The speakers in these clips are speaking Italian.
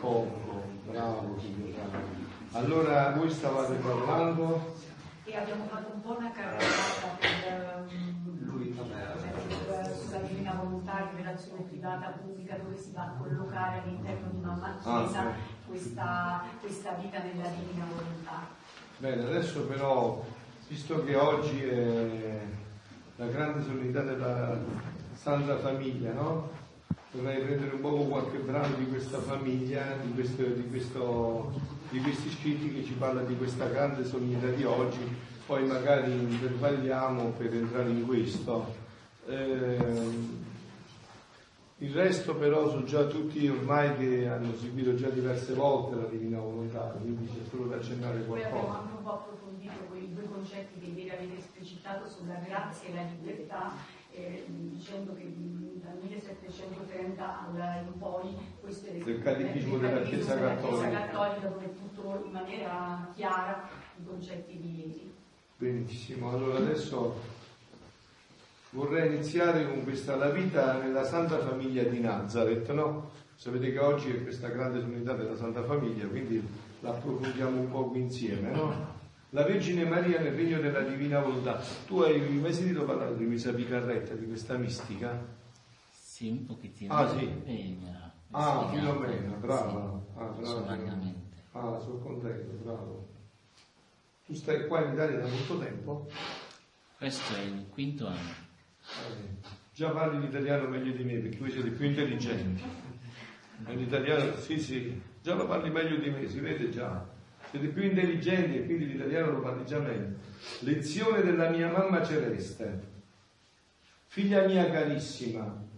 Comodo, bravo caro. Allora voi stavate parlando? E abbiamo fatto un po' una carrellata per, um, Lui, per- sulla divina volontà, rivelazione privata, pubblica, dove si va a collocare all'interno di mamma Ah, Chiesa ok. questa, questa vita nella divina volontà. Bene, adesso però, visto che oggi è la grande solennità della Santa Famiglia, no? Vorrei prendere un po' qualche brano di questa famiglia, di, questo- di questo- di questi scritti che ci parla di questa grande solennità di oggi, poi magari intervalliamo per entrare in questo. Ehm, il resto però sono già tutti ormai che hanno seguito già diverse volte la Divina Volontà, quindi c'è solo da accennare Poi abbiamo qualcosa. anche un po' approfondito quei due concetti che ieri avete esplicitato sulla grazia e la libertà, eh, dicendo che 1730 al- in poi questo è Del Catechismo della del Chiesa Catechismo della Cattolica. Chiesa Cattolica, dove tutto in maniera chiara i concetti di. Benissimo, allora adesso vorrei iniziare con questa la vita nella Santa Famiglia di Nazareth, no? Sapete che oggi è questa grande unità della Santa Famiglia, quindi la approfondiamo un po' qui insieme, no? La Vergine Maria nel regno della Divina Volontà. Tu hai mai sentito parlare di Luisa Picarretta, di questa mistica? Sì, un pochettino. Ah, sì. E mi ha Ah, Filomena, brava. sì, Ah, brava. Ah, sono contento, bravo. Tu stai qua in Italia da molto tempo? Questo è il quinto anno. Eh, Già parli l'italiano meglio di me perché voi siete più intelligenti. L'italiano, sì, sì, già lo parli meglio di me, si vede già. Siete più intelligenti e quindi l'italiano lo parli già meglio. Lezione della mia mamma celeste. Figlia mia carissima,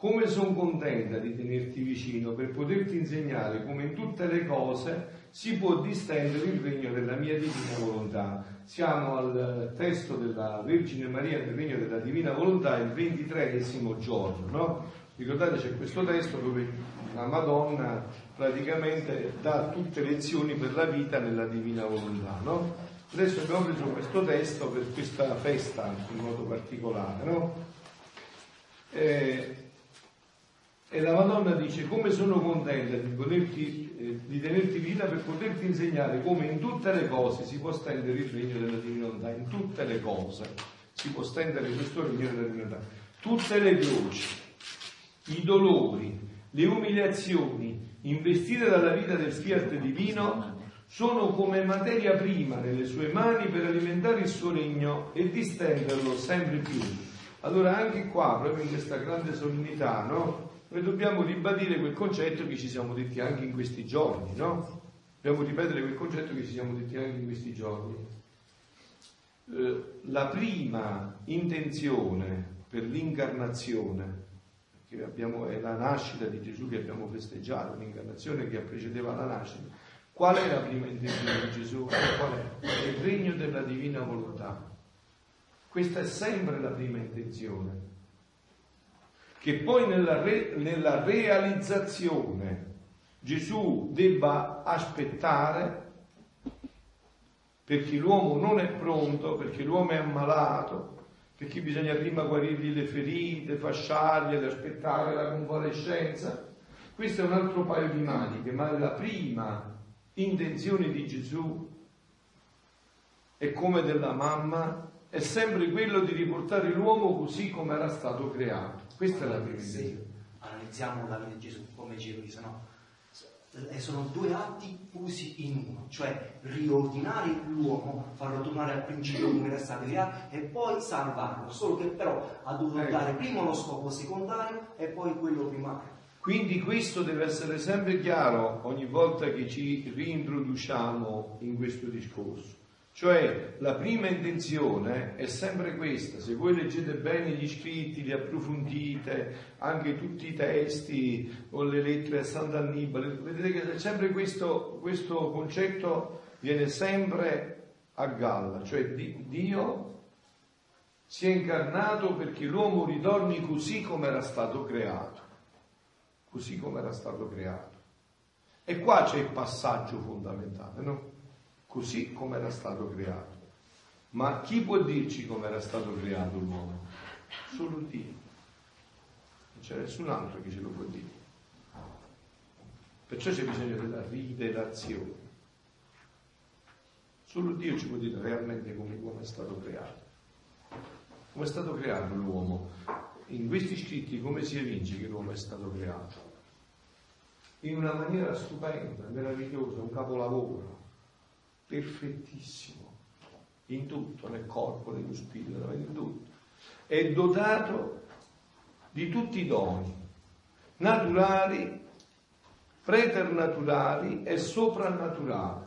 come sono contenta di tenerti vicino per poterti insegnare come in tutte le cose si può distendere il regno della mia divina volontà. Siamo al testo della Vergine Maria nel regno della divina volontà, il ventitreesimo giorno, no? Ricordate c'è questo testo dove la Madonna praticamente dà tutte le lezioni per la vita nella divina volontà, no? Adesso abbiamo preso questo testo per questa festa in modo particolare, no? Eh, e la Madonna dice come sono contenta di, poterti, eh, di tenerti vita per poterti insegnare come in tutte le cose si può stendere il regno della divinità, in tutte le cose si può stendere questo regno della divinità. Tutte le croci, i dolori, le umiliazioni investite dalla vita del fiat divino sono come materia prima nelle sue mani per alimentare il suo regno e distenderlo sempre più. Allora anche qua, proprio in questa grande solennità, no? Noi dobbiamo ribadire quel concetto che ci siamo detti anche in questi giorni, no? Dobbiamo ripetere quel concetto che ci siamo detti anche in questi giorni. Eh, la prima intenzione per l'incarnazione, che abbiamo, è la nascita di Gesù che abbiamo festeggiato, l'incarnazione che precedeva la nascita. Qual è la prima intenzione di Gesù? Qual è? Il regno della divina volontà. Questa è sempre la prima intenzione. Che poi nella, re- nella realizzazione Gesù debba aspettare perché l'uomo non è pronto, perché l'uomo è ammalato, perché bisogna prima guarirgli le ferite, fasciargliele, aspettare la convalescenza. Questo è un altro paio di maniche, ma la prima intenzione di Gesù è come della mamma, è sempre quello di riportare l'uomo così come era stato creato. Questa è la prima intenzione. analizziamo la vita di Gesù come Gesù no? E sono due atti fusi in uno, cioè riordinare l'uomo, farlo tornare al principio come era stato creato e poi salvarlo, solo che però ha dovuto Ecco. dare prima lo scopo secondario e poi quello primario. Quindi questo deve essere sempre chiaro ogni volta che ci reintroduciamo in questo discorso. Cioè la prima intenzione è sempre questa, se voi leggete bene gli scritti, li approfondite, anche tutti i testi o le lettere a Sant'Annibale, vedete che sempre questo, questo concetto viene sempre a galla, cioè di- Dio si è incarnato perché l'uomo ritorni così come era stato creato così come era stato creato. E qua c'è il passaggio fondamentale, no? Così come era stato creato. Ma chi può dirci come era stato creato l'uomo? Solo Dio. Non c'è nessun altro che ce lo può dire. Perciò c'è bisogno della rivelazione. Solo Dio ci può dire realmente come l'uomo è stato creato. Come è stato creato l'uomo? In questi scritti come si evince che l'uomo è stato creato? In una maniera stupenda, meravigliosa, un capolavoro, perfettissimo, in tutto, nel corpo, nello spirito, in tutto. È dotato di tutti i doni, naturali, preternaturali e soprannaturali.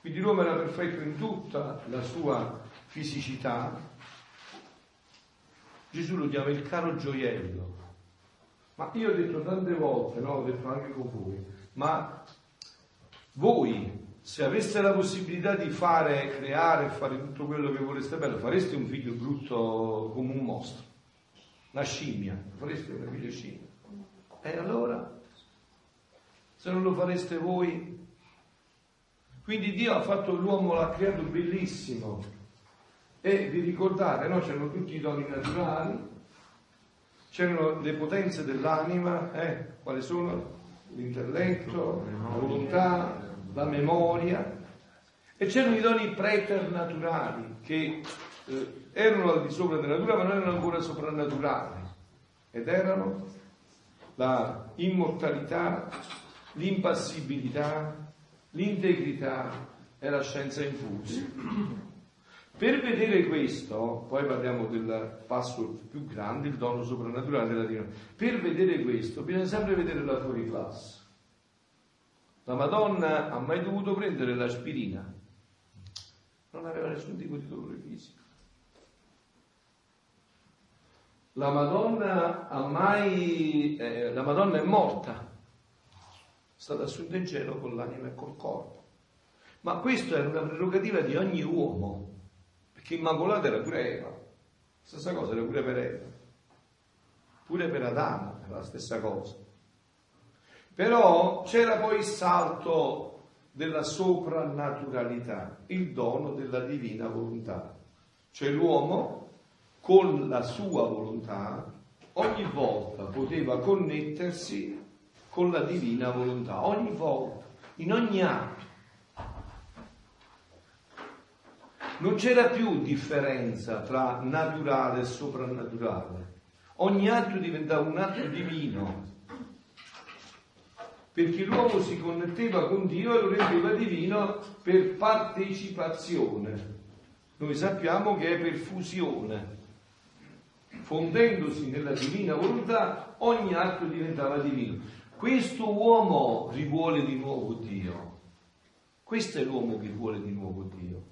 Quindi l'uomo era perfetto in tutta la sua fisicità. Gesù lo chiama il caro gioiello. Ma io ho detto tante volte, no? Ho detto anche con voi, ma voi se aveste la possibilità di fare, creare, fare tutto quello che voleste bello, fareste un figlio brutto come un mostro, una scimmia, fareste una figlia scimmia. E allora? Se non lo fareste voi? Quindi Dio ha fatto l'uomo, l'ha creato bellissimo. E vi ricordate, no? C'erano tutti i doni naturali, c'erano le potenze dell'anima, eh? quali sono? L'intelletto, la volontà, la memoria, e c'erano i doni preternaturali che eh, erano al di sopra della natura ma non erano ancora soprannaturali ed erano la immortalità, l'impassibilità, l'integrità e la scienza infusa. Per vedere questo, poi parliamo del passo più grande, il dono soprannaturale della Dio. Per vedere questo bisogna sempre vedere la fuori classe. La Madonna ha mai dovuto prendere l'aspirina? Non aveva nessun tipo di dolore fisico. La Madonna ha mai... Eh, la Madonna è morta, è stata assunta in cielo con l'anima e col corpo. Ma questo era una prerogativa di ogni uomo, perché Immacolata era pure Eva. Stessa cosa era pure per Eva. Pure per Adamo era la stessa cosa. Però c'era poi il salto della soprannaturalità, il dono della divina volontà. Cioè l'uomo con la sua volontà ogni volta poteva connettersi con la divina volontà, ogni volta, in ogni atto. Non c'era più differenza tra naturale e soprannaturale. Ogni atto diventava un atto divino, perché l'uomo si connetteva con Dio e lo rendeva divino per partecipazione. Noi sappiamo che è per fusione fondendosi nella divina volontà, ogni atto diventava divino. Questo uomo rivuole di nuovo Dio. Questo è l'uomo che vuole di nuovo Dio.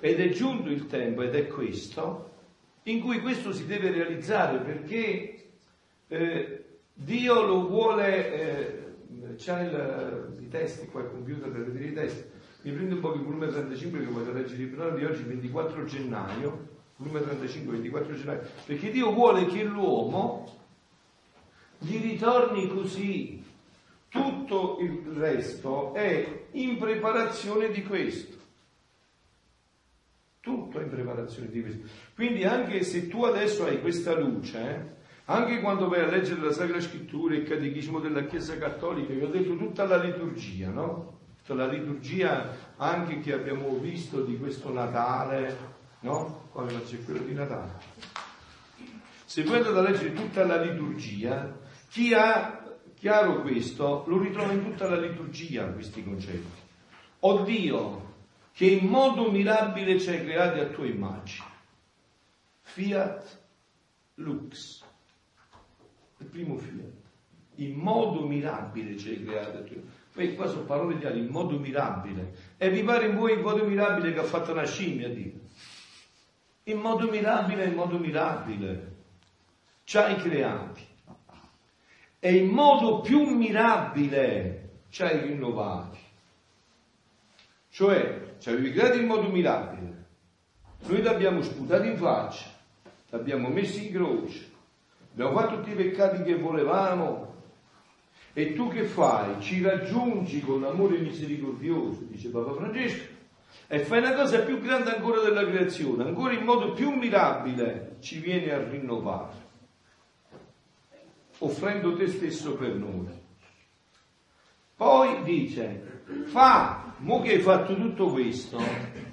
Ed è giunto il tempo, ed è questo, in cui questo si deve realizzare perché eh, Dio lo vuole, eh, c'è il, i testi qua, il computer per vedere i testi, mi prendo un po' il volume 35 che voglio leggere il brano di oggi, 24 gennaio, volume 35, 24 gennaio, perché Dio vuole che l'uomo gli ritorni così. Tutto il resto è in preparazione di questo. Tutto è in preparazione di questo. Quindi anche se tu adesso hai questa luce, eh, anche quando vai a leggere la Sacra Scrittura, il Catechismo della Chiesa Cattolica, vi ho detto tutta la liturgia, no? Tutta la liturgia anche che abbiamo visto di questo Natale, no? Poi non c'è quello di Natale. Se voi andate a leggere tutta la liturgia, chi ha chiaro questo lo ritrova in tutta la liturgia questi concetti. O Dio che in modo mirabile ci hai creati a tua immagine. Fiat lux. Il primo fiat. In modo mirabile ci hai tua immagine. Poi qua sono parole di in modo mirabile. E vi pare in voi in modo mirabile che ha fatto una scimmia, Dio? in modo mirabile, in modo mirabile, ci hai creati. E in modo più mirabile ci hai rinnovati. Cioè, ci avevi creati in modo mirabile. Noi ti abbiamo sputato in faccia, ti abbiamo messo in croce, abbiamo fatto tutti i peccati che volevamo. E tu che fai? Ci raggiungi con l'amore misericordioso, dice Papa Francesco, e fai una cosa più grande ancora della creazione, ancora in modo più mirabile ci viene a rinnovare. offrendo te stesso per noi. Poi dice, fa, mo che hai fatto tutto questo,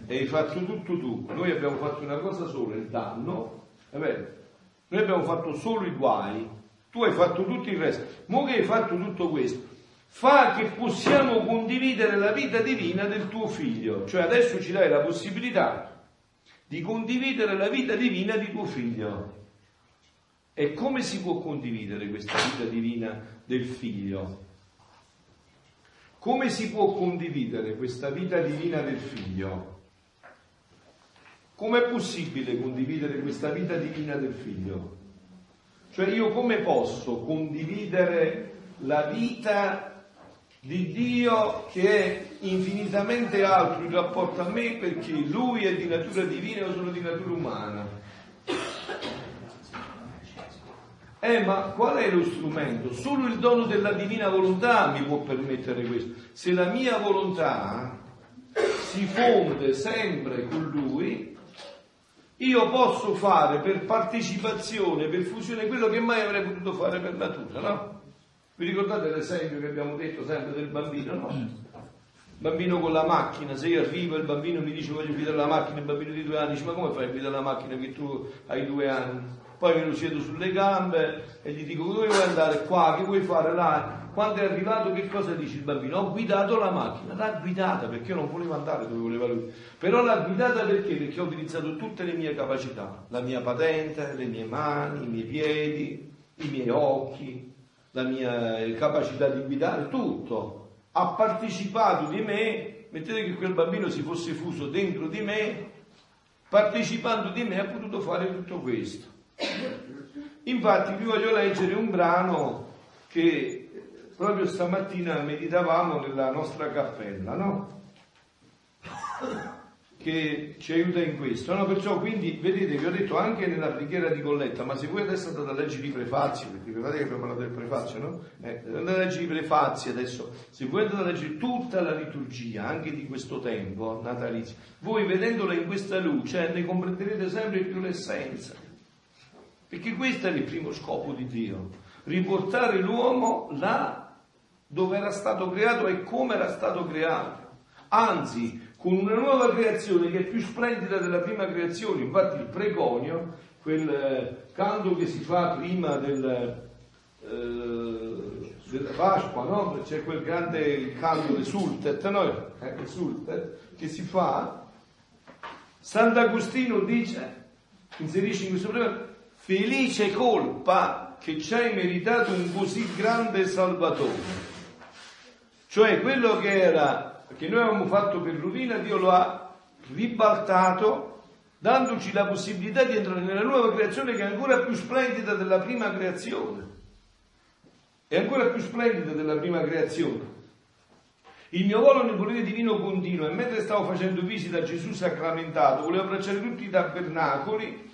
e hai fatto tutto tu, noi abbiamo fatto una cosa sola, il danno, è vero? Noi abbiamo fatto solo i guai, tu hai fatto tutto il resto, mo che hai fatto tutto questo, fa che possiamo condividere la vita divina del tuo figlio, cioè adesso ci dai la possibilità di condividere la vita divina di tuo figlio. E come si può condividere questa vita divina del figlio? Come si può condividere questa vita divina del figlio? Com'è possibile condividere questa vita divina del figlio? Cioè io come posso condividere la vita di Dio che è infinitamente alto in rapporto a me perché lui è di natura divina e io sono di natura umana? Eh, ma qual è lo strumento? Solo il dono della divina volontà mi può permettere questo. Se la mia volontà si fonde sempre con lui, io posso fare per partecipazione, per fusione, quello che mai avrei potuto fare per natura, no? Vi ricordate l'esempio che abbiamo detto sempre del bambino, no? Il bambino con la macchina, se io arrivo e il bambino mi dice voglio guidare la macchina, il bambino di due anni dice ma come fai a guidare la macchina che tu hai due anni? poi me lo siedo sulle gambe e gli dico dove vuoi andare qua, che vuoi fare là. Quando è arrivato che cosa dice il bambino? Ho guidato la macchina, l'ha guidata perché io non volevo andare dove voleva lui, però l'ha guidata perché? Perché ho utilizzato tutte le mie capacità, la mia patente, le mie mani, i miei piedi, i miei occhi, la mia capacità di guidare, tutto. Ha partecipato di me, mettete che quel bambino si fosse fuso dentro di me, partecipando di me ha potuto fare tutto questo. Infatti vi voglio leggere un brano che proprio stamattina meditavamo nella nostra cappella, no? Che ci aiuta in questo, no? Perciò quindi, vedete, vi ho detto anche nella preghiera di Colletta, ma se voi adesso andate a leggere i prefazzi, perché guardate che abbiamo parlato del prefazio, no? Eh, andate a leggere i prefazzi adesso, se voi andate a leggere tutta la liturgia, anche di questo tempo natalizio, voi vedendola in questa luce ne comprenderete sempre più l'essenza. Perché questo era il primo scopo di Dio, riportare l'uomo là dove era stato creato e come era stato creato. Anzi, con una nuova creazione che è più splendida della prima creazione. Infatti il pregonio, quel eh, canto che si fa prima del, eh, della Pasqua, no? c'è quel grande canto del Sultet, no? eh, Sultet, che si fa, Sant'Agostino dice, inserisce in questo problema, felice colpa che ci hai meritato un così grande Salvatore. Cioè quello che era, che noi avevamo fatto per rovina, Dio lo ha ribaltato, dandoci la possibilità di entrare nella nuova creazione che è ancora più splendida della prima creazione. È ancora più splendida della prima creazione. Il mio volo nel volere divino continua e mentre stavo facendo visita a Gesù sacramentato, volevo abbracciare tutti i tabernacoli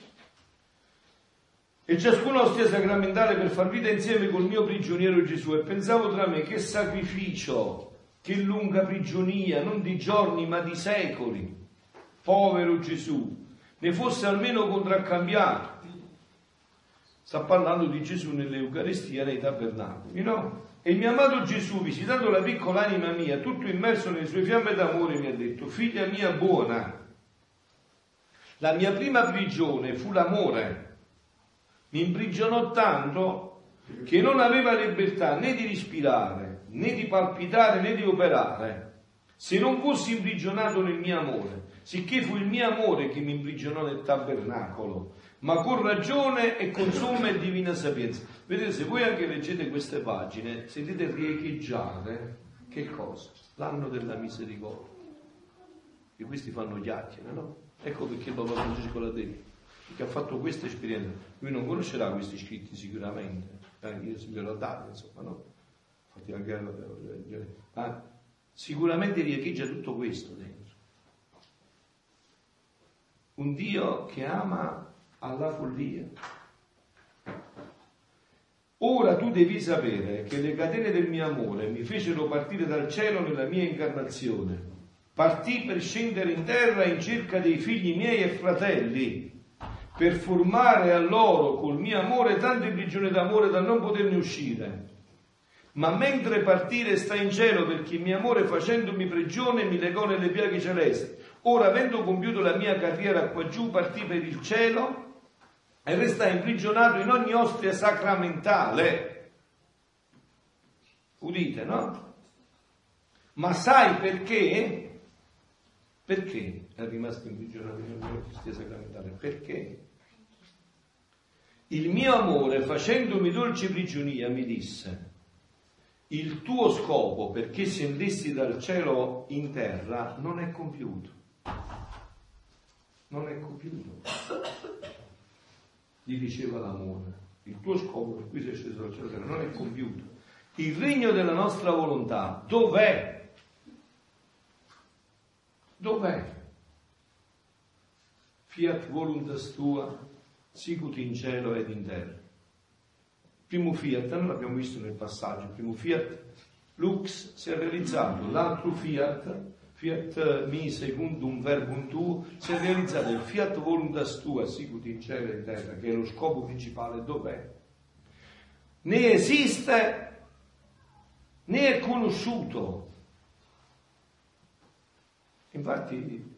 e ciascuno ostia sacramentale per far vita insieme col mio prigioniero Gesù e pensavo tra me che sacrificio, che lunga prigionia, non di giorni ma di secoli, povero Gesù, ne fosse almeno contraccambiato. Sta parlando di Gesù nell'Eucaristia, nei tabernacoli, no? E il mio amato Gesù, visitando la piccola anima mia, tutto immerso nelle sue fiamme d'amore, mi ha detto, figlia mia buona, la mia prima prigione fu l'amore mi imprigionò tanto che non aveva libertà né di respirare, né di palpitare, né di operare, se non fossi imprigionato nel mio amore, sicché fu il mio amore che mi imprigionò nel tabernacolo, ma con ragione e con somma e divina sapienza. Vedete, se voi anche leggete queste pagine, sentite riecheggiare che cosa? L'anno della misericordia. E questi fanno chiacchiere, no? Ecco perché Papa Francesco l'ha detto che ha fatto questa esperienza, lui non conoscerà questi scritti sicuramente, eh, io glielo ho dato, insomma, no? Infatti anche, ma sicuramente riecheggia tutto questo dentro. Un Dio che ama alla follia. Ora tu devi sapere che le catene del mio amore mi fecero partire dal cielo nella mia incarnazione. Partì per scendere in terra in cerca dei figli miei e fratelli per formare a loro col mio amore tante prigioni d'amore da non poterne uscire. Ma mentre partire sta in cielo perché il mio amore facendomi prigione mi legò nelle piaghe celesti. Ora avendo compiuto la mia carriera qua giù partì per il cielo e resta imprigionato in ogni ostia sacramentale. Udite, no? Ma sai perché? Perché è rimasto imprigionato in ogni ostia sacramentale? Perché? Il mio amore, facendomi dolce prigionia, mi disse, il tuo scopo perché scendessi dal cielo in terra non è compiuto. Non è compiuto gli diceva l'amore. Il tuo scopo per cui sei sceso dal cielo non è compiuto. Il regno della nostra volontà dov'è? Dov'è? Fiat voluntas tua, sicut in cielo ed in terra. primo fiat, noi l'abbiamo visto nel passaggio, primo fiat lux si è realizzato, l'altro fiat Fiat mi secundum verbum tu, si è realizzato il fiat voluntas tua, sicut in cielo e in terra, che è lo scopo principale, dov'è? Né esiste, né è conosciuto. Infatti,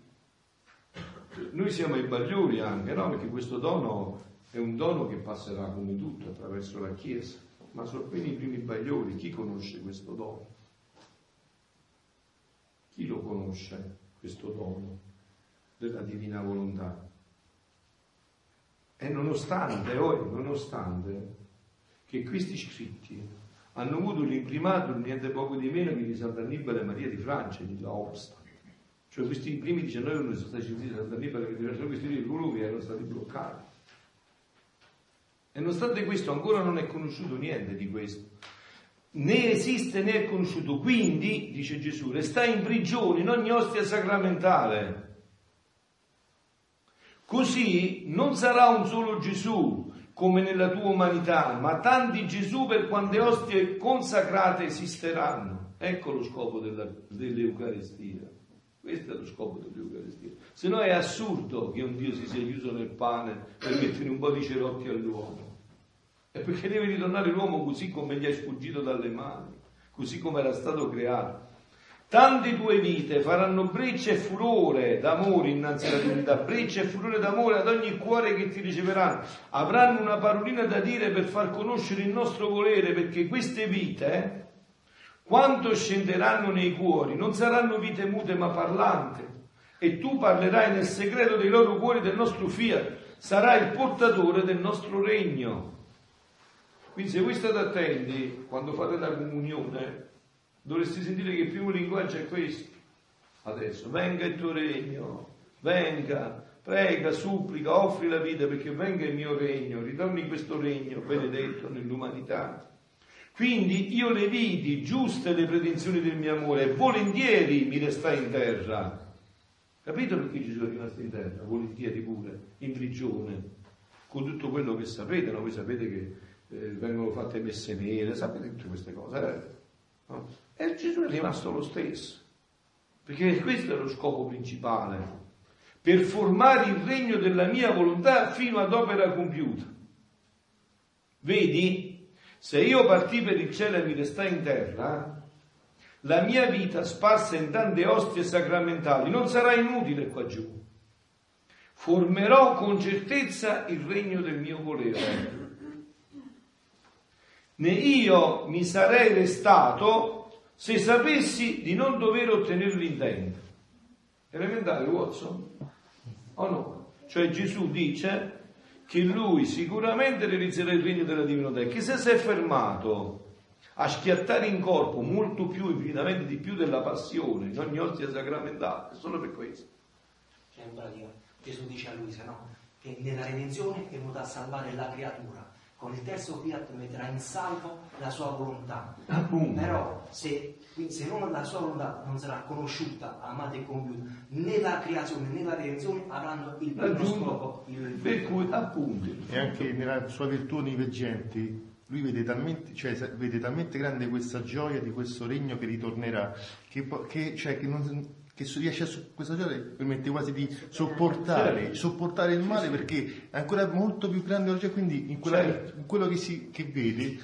noi siamo i bagliori anche, no? Perché questo dono è un dono che passerà come tutto attraverso la Chiesa, ma sono appena i primi bagliori, chi conosce questo dono? Chi lo conosce questo dono della divina volontà? E nonostante, oh, nonostante che questi scritti hanno avuto l'imprimato niente poco di meno che di Sant'Annibale Maria di Francia, di Laobsta. Cioè questi primi 19 non sono stati scritti da Sant'Annibale e di Francia, questi libri volumi erano stati bloccati. E nonostante questo ancora non è conosciuto niente di questo né esiste né è conosciuto. Quindi, dice Gesù, resta in prigione in ogni ostia sacramentale. Così non sarà un solo Gesù come nella tua umanità, ma tanti Gesù per quante ostie consacrate esisteranno. Ecco lo scopo della, dell'Eucaristia. Questo è lo scopo dell'Eucaristia. Se no è assurdo che un Dio si sia chiuso nel pane per mettere un po' di cerotti all'uomo. È perché deve ritornare l'uomo così come gli è sfuggito dalle mani, così come era stato creato. Tante tue vite faranno breccia e furore d'amore innanzi alla divinità, breccia e furore d'amore ad ogni cuore che ti riceveranno. Avranno una parolina da dire per far conoscere il nostro volere, perché queste vite, quando scenderanno nei cuori, non saranno vite mute ma parlanti. E tu parlerai nel segreto dei loro cuori del nostro fiat, sarai il portatore del nostro regno. Quindi se voi state attenti quando fate la comunione, dovreste sentire che il primo linguaggio è questo. Adesso, venga il tuo regno, venga, prega, supplica, offri la vita perché venga il mio regno, ritorni in questo regno benedetto nell'umanità. Quindi io le vidi giuste le pretensioni del mio amore volentieri mi restai in terra. Capito perché Gesù è rimasto in terra? Volentieri pure, in prigione, con tutto quello che sapete, no? Voi sapete che eh, vengono fatte messe nere, sapete tutte queste cose. Eh? No? E Gesù è rimasto lo stesso, perché questo è lo scopo principale, per formare il regno della mia volontà fino ad opera compiuta. Vedi, se io partì per il cielo e mi restai in terra, la mia vita sparsa in tante ostie sacramentali non sarà inutile qua giù. Formerò con certezza il regno del mio volere né io mi sarei restato se sapessi di non dover ottenere l'intento. Elementare, Watson? O no? Cioè Gesù dice che lui sicuramente realizzerà il regno della divinità, che se si è fermato a schiattare in corpo molto più, infinitamente di più della passione, in ogni ostia sacramentale, solo per questo. Cioè in pratica Gesù dice a Luisa, no? Che nella redenzione è venuta a salvare la creatura con il terzo fiat metterà in salvo la sua volontà. Appunto. Però se, se non la sua volontà non sarà conosciuta, amata e compiuta, né la creazione né la redenzione avranno il primo scopo. Il... Per cui appunto. E anche nella sua virtù onniveggenti lui vede talmente, cioè, vede talmente, grande questa gioia di questo regno che ritornerà, che, che, cioè, che non, che riesce a questa gioia permette quasi di sopportare, Certo. sopportare il male perché è ancora molto più grande gioia, quindi in, quella- Certo. in quello che, si, che vede,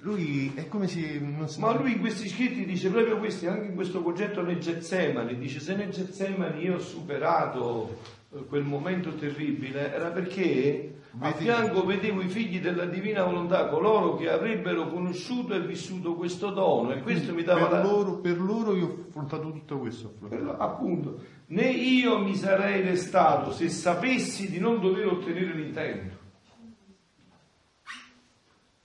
lui è come se non si... Ma lui in questi scritti dice proprio questi, anche in questo concetto nel Getsemani, dice se nel Getsemani io ho superato eh, quel momento terribile, era perché a fianco vedevo i figli della divina volontà, coloro che avrebbero conosciuto e vissuto questo dono e questo mi dava per, la... loro, per loro io ho affrontato tutto questo. Per- appunto, né io mi sarei restato se sapessi di non dover ottenere l'intento.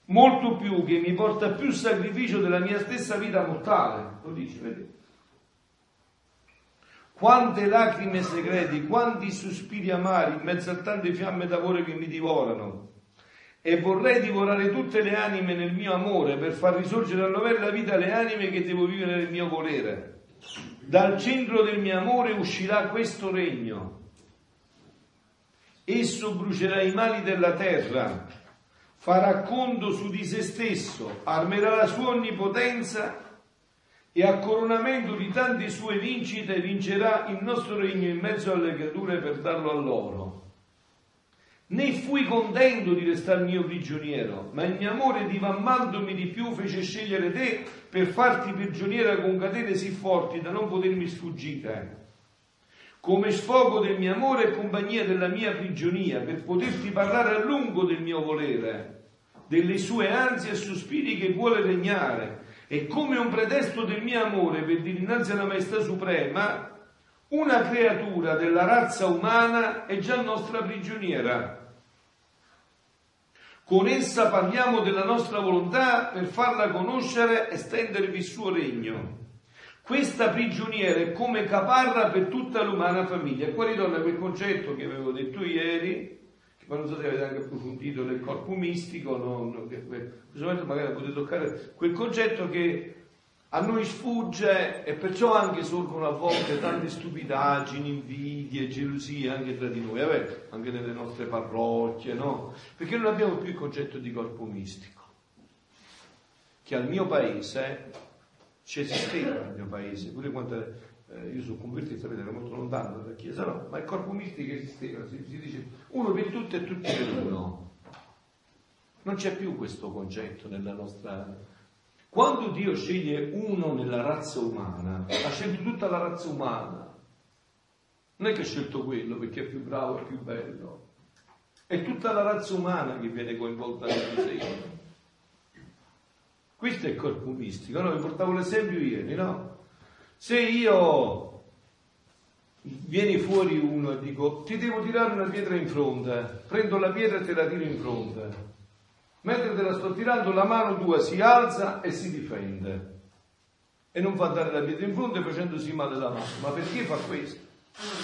Molto più che mi porta più sacrificio della mia stessa vita mortale. Lo dice, vedi? Quante lacrime segreti, quanti sospiri amari in mezzo a tante fiamme d'amore che mi divorano. E vorrei divorare tutte le anime nel mio amore per far risorgere a novella la vita le anime che devo vivere nel mio volere. Dal centro del mio amore uscirà questo regno. Esso brucerà i mali della terra, farà conto su di se stesso, armerà la sua onnipotenza e a coronamento di tante sue vincite vincerà il nostro regno in mezzo alle creature per darlo a loro. Né fui contento di restare mio prigioniero, ma il mio amore divamandomi di più fece scegliere te per farti prigioniera con catene sì forti da non potermi sfuggire. Come sfogo del mio amore e compagnia della mia prigionia, per poterti parlare a lungo del mio volere, delle sue ansie e sospiri che vuole regnare, e come un pretesto del mio amore per dire innanzi alla maestà suprema, una creatura della razza umana è già nostra prigioniera. Con essa parliamo della nostra volontà per farla conoscere e stendervi il suo regno. Questa prigioniera è come caparra per tutta l'umana famiglia. Qua ritorna quel concetto che avevo detto ieri, poi non so se avete anche approfondito del corpo mistico, no, no, che, in questo momento magari potete toccare quel concetto che a noi sfugge e perciò anche sorgono a volte tante stupidaggini, invidie, gelosie anche tra di noi, vabbè, anche nelle nostre parrocchie, no? Perché non abbiamo più il concetto di corpo mistico, che al mio paese ci esisteva nel mio paese, pure quando eh, io sono convertito, sapete, ero molto lontano dalla Chiesa, no, ma il corpo mistico esisteva, si, si dice uno per tutti e tutti per uno. Non c'è più questo concetto nella nostra... Quando Dio sceglie uno nella razza umana, ha scelto tutta la razza umana. Non è che ha scelto quello perché è più bravo e più bello. È tutta la razza umana che viene coinvolta nel disegno. Questo è il corpo mistico, no? Vi portavo l'esempio ieri, no? Se io vieni fuori uno e dico ti devo tirare una pietra in fronte, prendo la pietra e te la tiro in fronte. Mentre te la sto tirando la mano tua si alza e si difende. E non fa andare la pietra in fronte facendosi male la mano. Ma perché fa questo?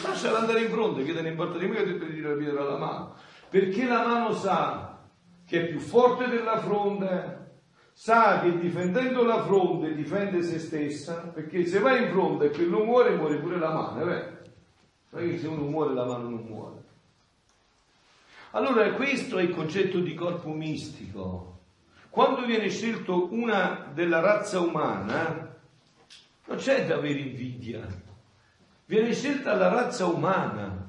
Lasciala andare in fronte, che te ne importa di me che ti tirare la pietra alla mano. Perché la mano sa che è più forte della fronte, sa che difendendo la fronte difende se stessa, perché se va in fronte e quello muore, muore pure la mano, è che se uno muore la mano non muore. Allora questo è il concetto di corpo mistico. Quando viene scelto una della razza umana, non c'è da avere invidia, viene scelta la razza umana.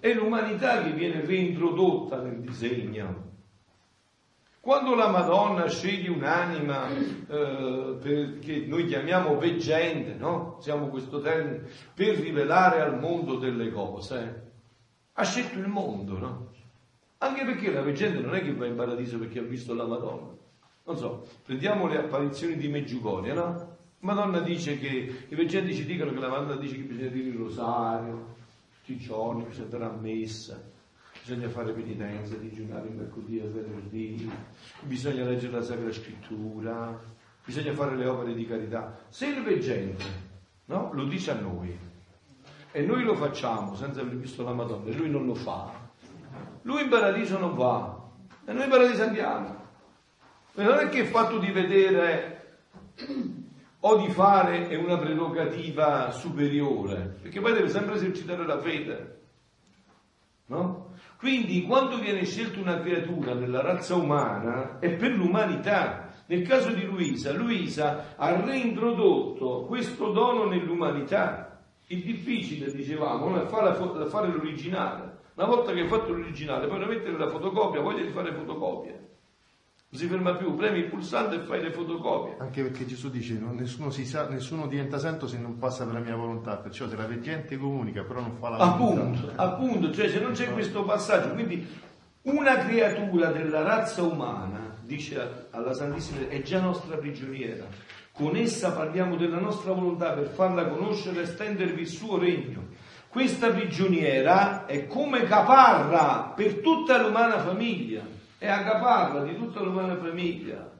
È l'umanità che viene reintrodotta nel disegno. Quando la Madonna sceglie un'anima eh, che noi chiamiamo veggente, no? Siamo questo termine, per rivelare al mondo delle cose, ha scelto il mondo, no? Anche perché la veggente non è che va in paradiso perché ha visto la Madonna. Non so, prendiamo le apparizioni di Meggiugorie, no? Madonna dice che i veggenti ci dicono che la Madonna dice che bisogna dire il rosario, tutti i giorni, bisogna andare a messa, bisogna fare penitenza, digiunare il mercoledì e il venerdì, bisogna leggere la Sacra Scrittura, bisogna fare le opere di carità. Se il veggente no, lo dice a noi e noi lo facciamo senza aver visto la Madonna e lui non lo fa, lui in paradiso non va e noi in paradiso andiamo. E non è che il fatto di vedere o di fare è una prerogativa superiore, perché poi deve sempre esercitare la fede. No? Quindi quando viene scelta una creatura nella razza umana è per l'umanità, Nel caso di Luisa, Luisa ha reintrodotto questo dono nell'umanità. Il difficile, dicevamo, è fare, l'originale. Una volta che hai fatto l'originale, poi mettere la fotocopia, voglia di fare fotocopia. Non si ferma più, premi il pulsante e fai le fotocopie. Anche perché Gesù dice non, nessuno, sa, nessuno, diventa santo se non passa per la mia volontà, perciò se la gente comunica però non fa la volontà. Appunto, appunto, cioè se non c'è questo passaggio, quindi una creatura della razza umana, dice alla Santissima, è già nostra prigioniera. Con essa parliamo della nostra volontà per farla conoscere e estendervi il suo regno. Questa prigioniera è come caparra per tutta l'umana famiglia, è a caparra di tutta l'umana famiglia.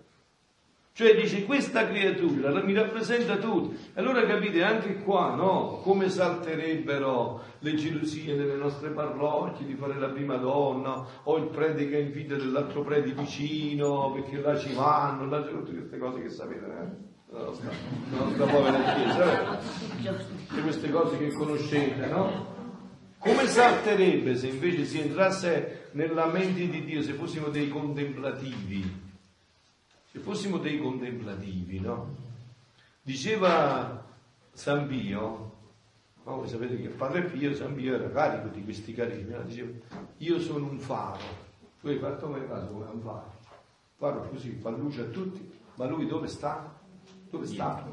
Cioè dice questa creatura mi rappresenta tutti. Allora capite anche qua, no? Come salterebbero le gelosie nelle nostre parrocchie di fare la prima donna, o il prete che invidia dell'altro prete vicino, perché là ci vanno, là c'è tutte queste cose che sapete, eh? La nostra, la nostra povera chiesa, eh? Queste cose che conoscete, no? Come salterebbe se invece si entrasse nella mente di Dio, se fossimo dei contemplativi? se fossimo dei contemplativi, no? Diceva San Pio, no? voi sapete che Padre Pio, San Pio era carico di questi carini, no? diceva io sono un faro, tu hai fatto mai caso come un faro, faro così fa luce a tutti, ma lui dove sta? Dove sta?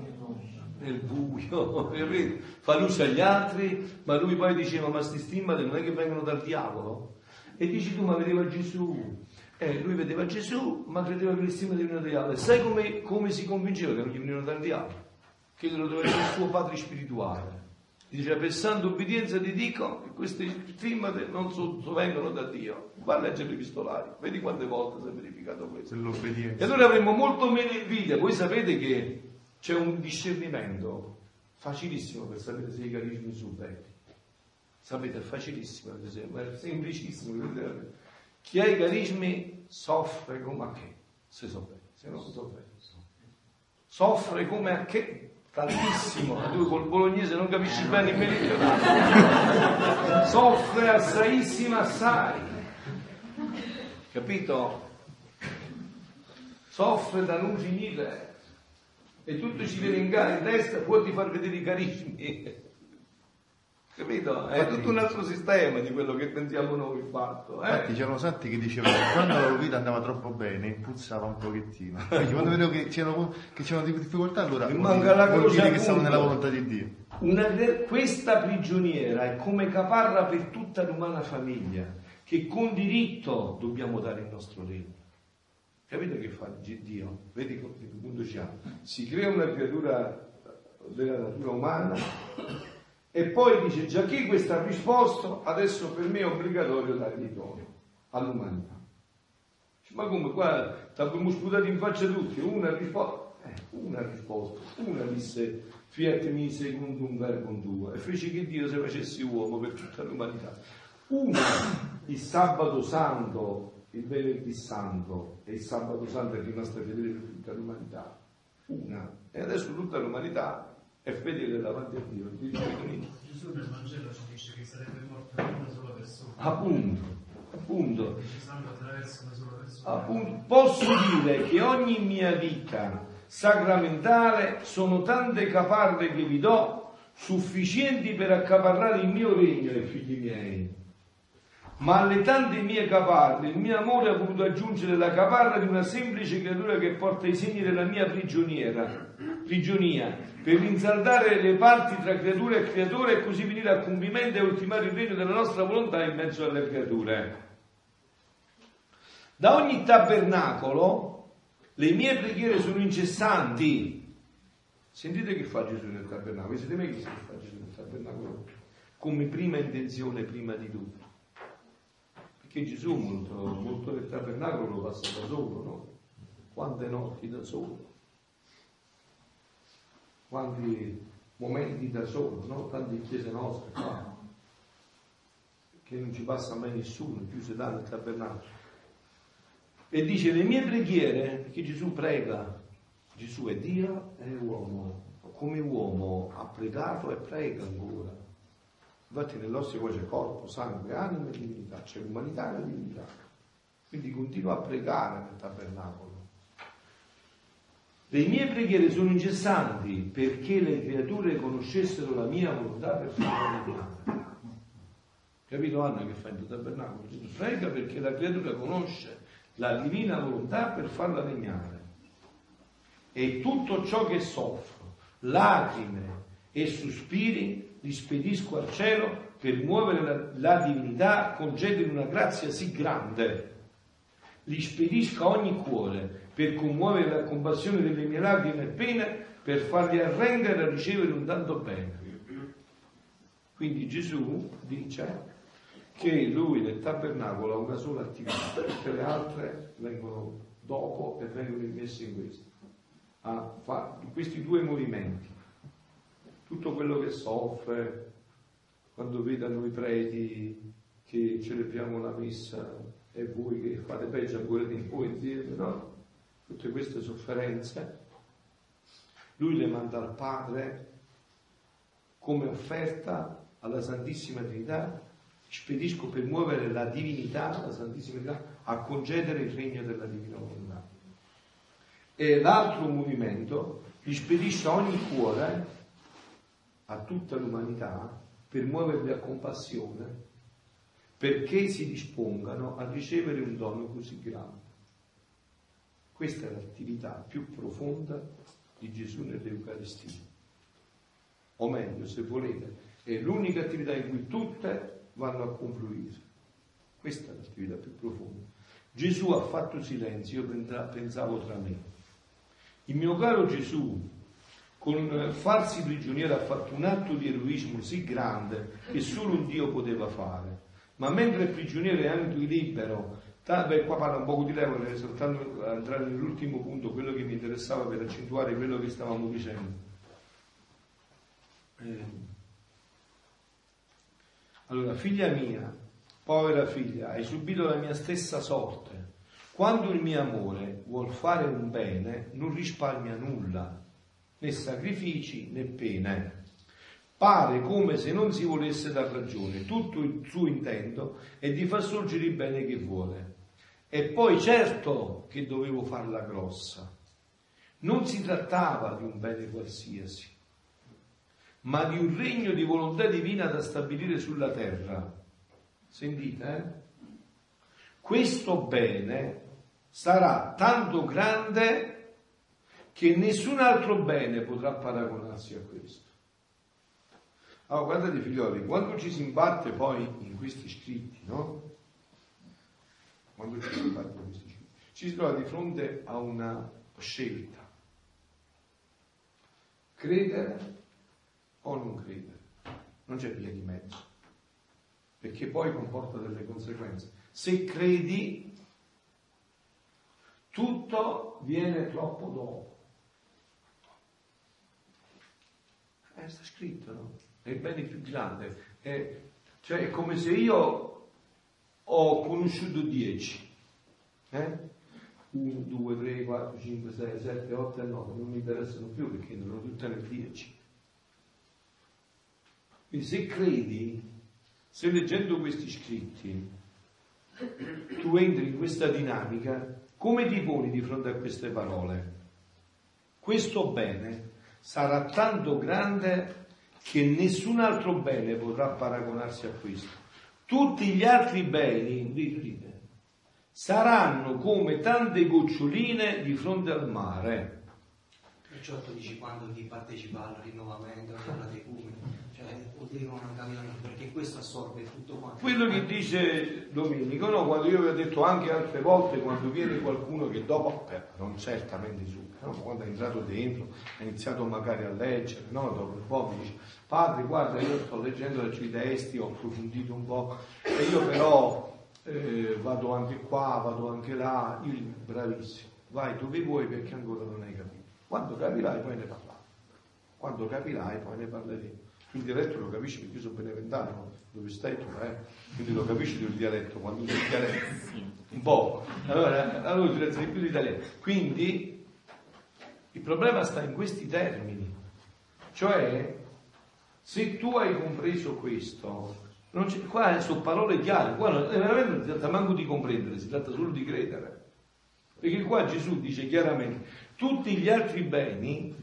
Nel buio, fa luce agli altri, ma lui poi diceva ma sti stimmate non è che vengono dal diavolo? E dici tu ma vedeva Gesù, eh, lui vedeva Gesù, ma credeva che le stime venivano dal diavolo. E sai come, come, si convinceva che non gli venivano dal diavolo? Che lo doveva essere il suo padre spirituale. Diceva, per santa obbedienza ti dico che queste stimmate non vengono da Dio. Va a leggere l'epistolari, vedi quante volte si è verificato questo. E allora avremmo molto meno invidia. Voi sapete che c'è un discernimento facilissimo per sapere se i carismi sono belli. Sapete, è facilissimo, è semplicissimo. Chi ha i carismi soffre come a che, se so bene, se non so bene. Soffre come a che, tantissimo, tu col bolognese non capisci bene il meridionale. Soffre assaissima assai. Capito? Soffre da non finire. E tutto ci viene in gara in testa, può ti far vedere i carismi. Capito? È tutto un altro sistema di quello che pensiamo noi fatto. Eh? Infatti c'erano santi che dicevano che quando la loro vita andava troppo bene, puzzava un pochettino. Quindi quando vedevo che c'erano, che c'erano difficoltà, allora vuol manca la vuol dire che stavano nella volontà di Dio. Una, questa prigioniera è come caparra per tutta l'umana famiglia, che con diritto dobbiamo dare il nostro regno. Capite che fa Dio? Vedi che punto c'è? Si crea una creatura della natura umana e poi dice, già chi questo ha risposto, adesso per me è obbligatorio dargli dono all'umanità. Ma come qua ti abbiamo sputato in faccia tutti, una ha risposto, eh, una ha risposto, una disse fiat mi secondo un verbo tuo e fece che Dio si facesse uomo per tutta l'umanità. Una il sabato santo, il venerdì santo e il sabato santo è rimasta fedele per tutta l'umanità. Una. E adesso tutta l'umanità è fedele davanti a Dio. Gesù nel Vangelo ci dice che sarebbe morto una sola persona. Appunto, appunto. Appunto, posso dire che ogni mia vita sacramentale sono tante caparre che vi do sufficienti per accaparrare il mio regno ai figli miei. Ma alle tante mie caparre il mio amore ha voluto aggiungere la caparra di una semplice creatura che porta i segni della mia prigioniera, prigionia, per rinsaldare le parti tra creatura e creatore e così venire a compimento e ultimare il regno della nostra volontà in mezzo alle creature. Da ogni tabernacolo le mie preghiere sono incessanti. Sentite che fa Gesù nel tabernacolo, siete mai visto che fa Gesù nel tabernacolo? Come prima intenzione, prima di tutto. Perché Gesù molto, molto del tabernacolo lo passa da solo, no? Quante notti da solo quanti momenti da solo, no? tante chiese nostre qua, che non ci passa mai nessuno, chiuse da nel tabernacolo. E dice le mie preghiere, perché Gesù prega, Gesù è Dio è uomo, come uomo ha pregato e prega ancora. Infatti nell'osso poi c'è corpo, sangue, anima e divinità, c'è l'umanità e divinità. Quindi continua a pregare nel tabernacolo. Le mie preghiere sono incessanti perché le creature conoscessero la mia volontà per farla regnare. Capito Anna che fa in tabernacolo? Prega perché la creatura conosce la divina volontà per farla regnare. E tutto ciò che soffro, lacrime e sospiri, li spedisco al cielo per muovere la, la divinità, concedere una grazia sì grande. Li spedisco a ogni cuore per commuovere la compassione delle mie lacrime e pene, per farli arrendere a ricevere un tanto bene. Quindi Gesù dice che lui nel tabernacolo ha una sola attività, tutte le altre vengono dopo e vengono immesse in questo. Ha fatto questi due movimenti. Tutto quello che soffre, quando vedono i preti che celebriamo la messa e voi che fate peggio ancora di voi insieme, no? Tutte queste sofferenze, lui le manda al Padre come offerta alla Santissima Trinità spedisco per muovere la divinità, la Santissima Trinità, a concedere il regno della divina volontà. E l'altro movimento li spedisce a ogni cuore, a tutta l'umanità, per muoverli a compassione, perché si dispongano a ricevere un dono così grande. Questa è l'attività più profonda di Gesù nell'Eucaristia. O meglio, se volete, è l'unica attività in cui tutte vanno a confluire. Questa è l'attività più profonda. Gesù ha fatto silenzio, io pensavo tra me. Il mio caro Gesù, con farsi prigioniero, ha fatto un atto di eroismo sì grande che solo un Dio poteva fare. Ma mentre il prigioniero è anche libero, beh, qua parla un poco di lei, vorrei soltanto entrare nell'ultimo punto, quello che mi interessava per accentuare quello che stavamo dicendo. Eh, allora, figlia mia, povera figlia, hai subito la mia stessa sorte. Quando il mio amore vuol fare un bene, non risparmia nulla, né sacrifici né pene. Pare come se non si volesse dar ragione, tutto il suo intento è di far sorgere il bene che vuole. E poi certo che dovevo farla grossa. Non si trattava di un bene qualsiasi, ma di un regno di volontà divina da stabilire sulla terra. Sentite, eh? Questo bene sarà tanto grande che nessun altro bene potrà paragonarsi a questo. Allora, guardate figlioli, quando ci si imbatte poi in questi scritti, no? Quando ci si imbatte in questi scritti, ci si trova di fronte a una scelta. Credere o non credere. Non c'è via di mezzo, perché poi comporta delle conseguenze. Se credi, tutto viene troppo dopo. Eh, sta scritto, no? È il bene più grande. È, cioè, è come se io ho conosciuto dieci. Eh? 1, 2, 3, 4, 5, 6, 7, 8 e 9 non mi interessano più perché ho tutte le 10. Quindi se credi, se leggendo questi scritti tu entri in questa dinamica, come ti poni di fronte a queste parole? Questo bene sarà tanto grande che nessun altro bene potrà paragonarsi a questo. Tutti gli altri beni, dite, saranno come tante goccioline di fronte al mare. Perciò tu dici quando chi partecipa al rinnovamento, alla decumene, potevano cambiare perché questo assorbe tutto quanto. Quello che dice Domenico, no, quando io vi ho detto anche altre volte, quando viene qualcuno che dopo, beh, non certamente su, no, quando è entrato dentro, ha iniziato magari a leggere, no, dopo un po' mi dice, padre guarda io sto leggendo i testi, ho approfondito un po', e io però eh, vado anche qua, vado anche là, io bravissimo, vai dove vuoi perché ancora non hai capito. Quando capirai poi ne parliamo. Quando capirai poi ne parleremo il dialetto lo capisci perché io sono beneventano, dove stai tu, eh? Quindi lo capisci il dialetto, quando usi il dialetto, un po'. Allora, allora ti lezioni più di italiano. Quindi il problema sta in questi termini, cioè se tu hai compreso questo, qua sono parole chiare, qua non, veramente non si tratta manco di comprendere, si tratta solo di credere. Perché qua Gesù dice chiaramente, tutti gli altri beni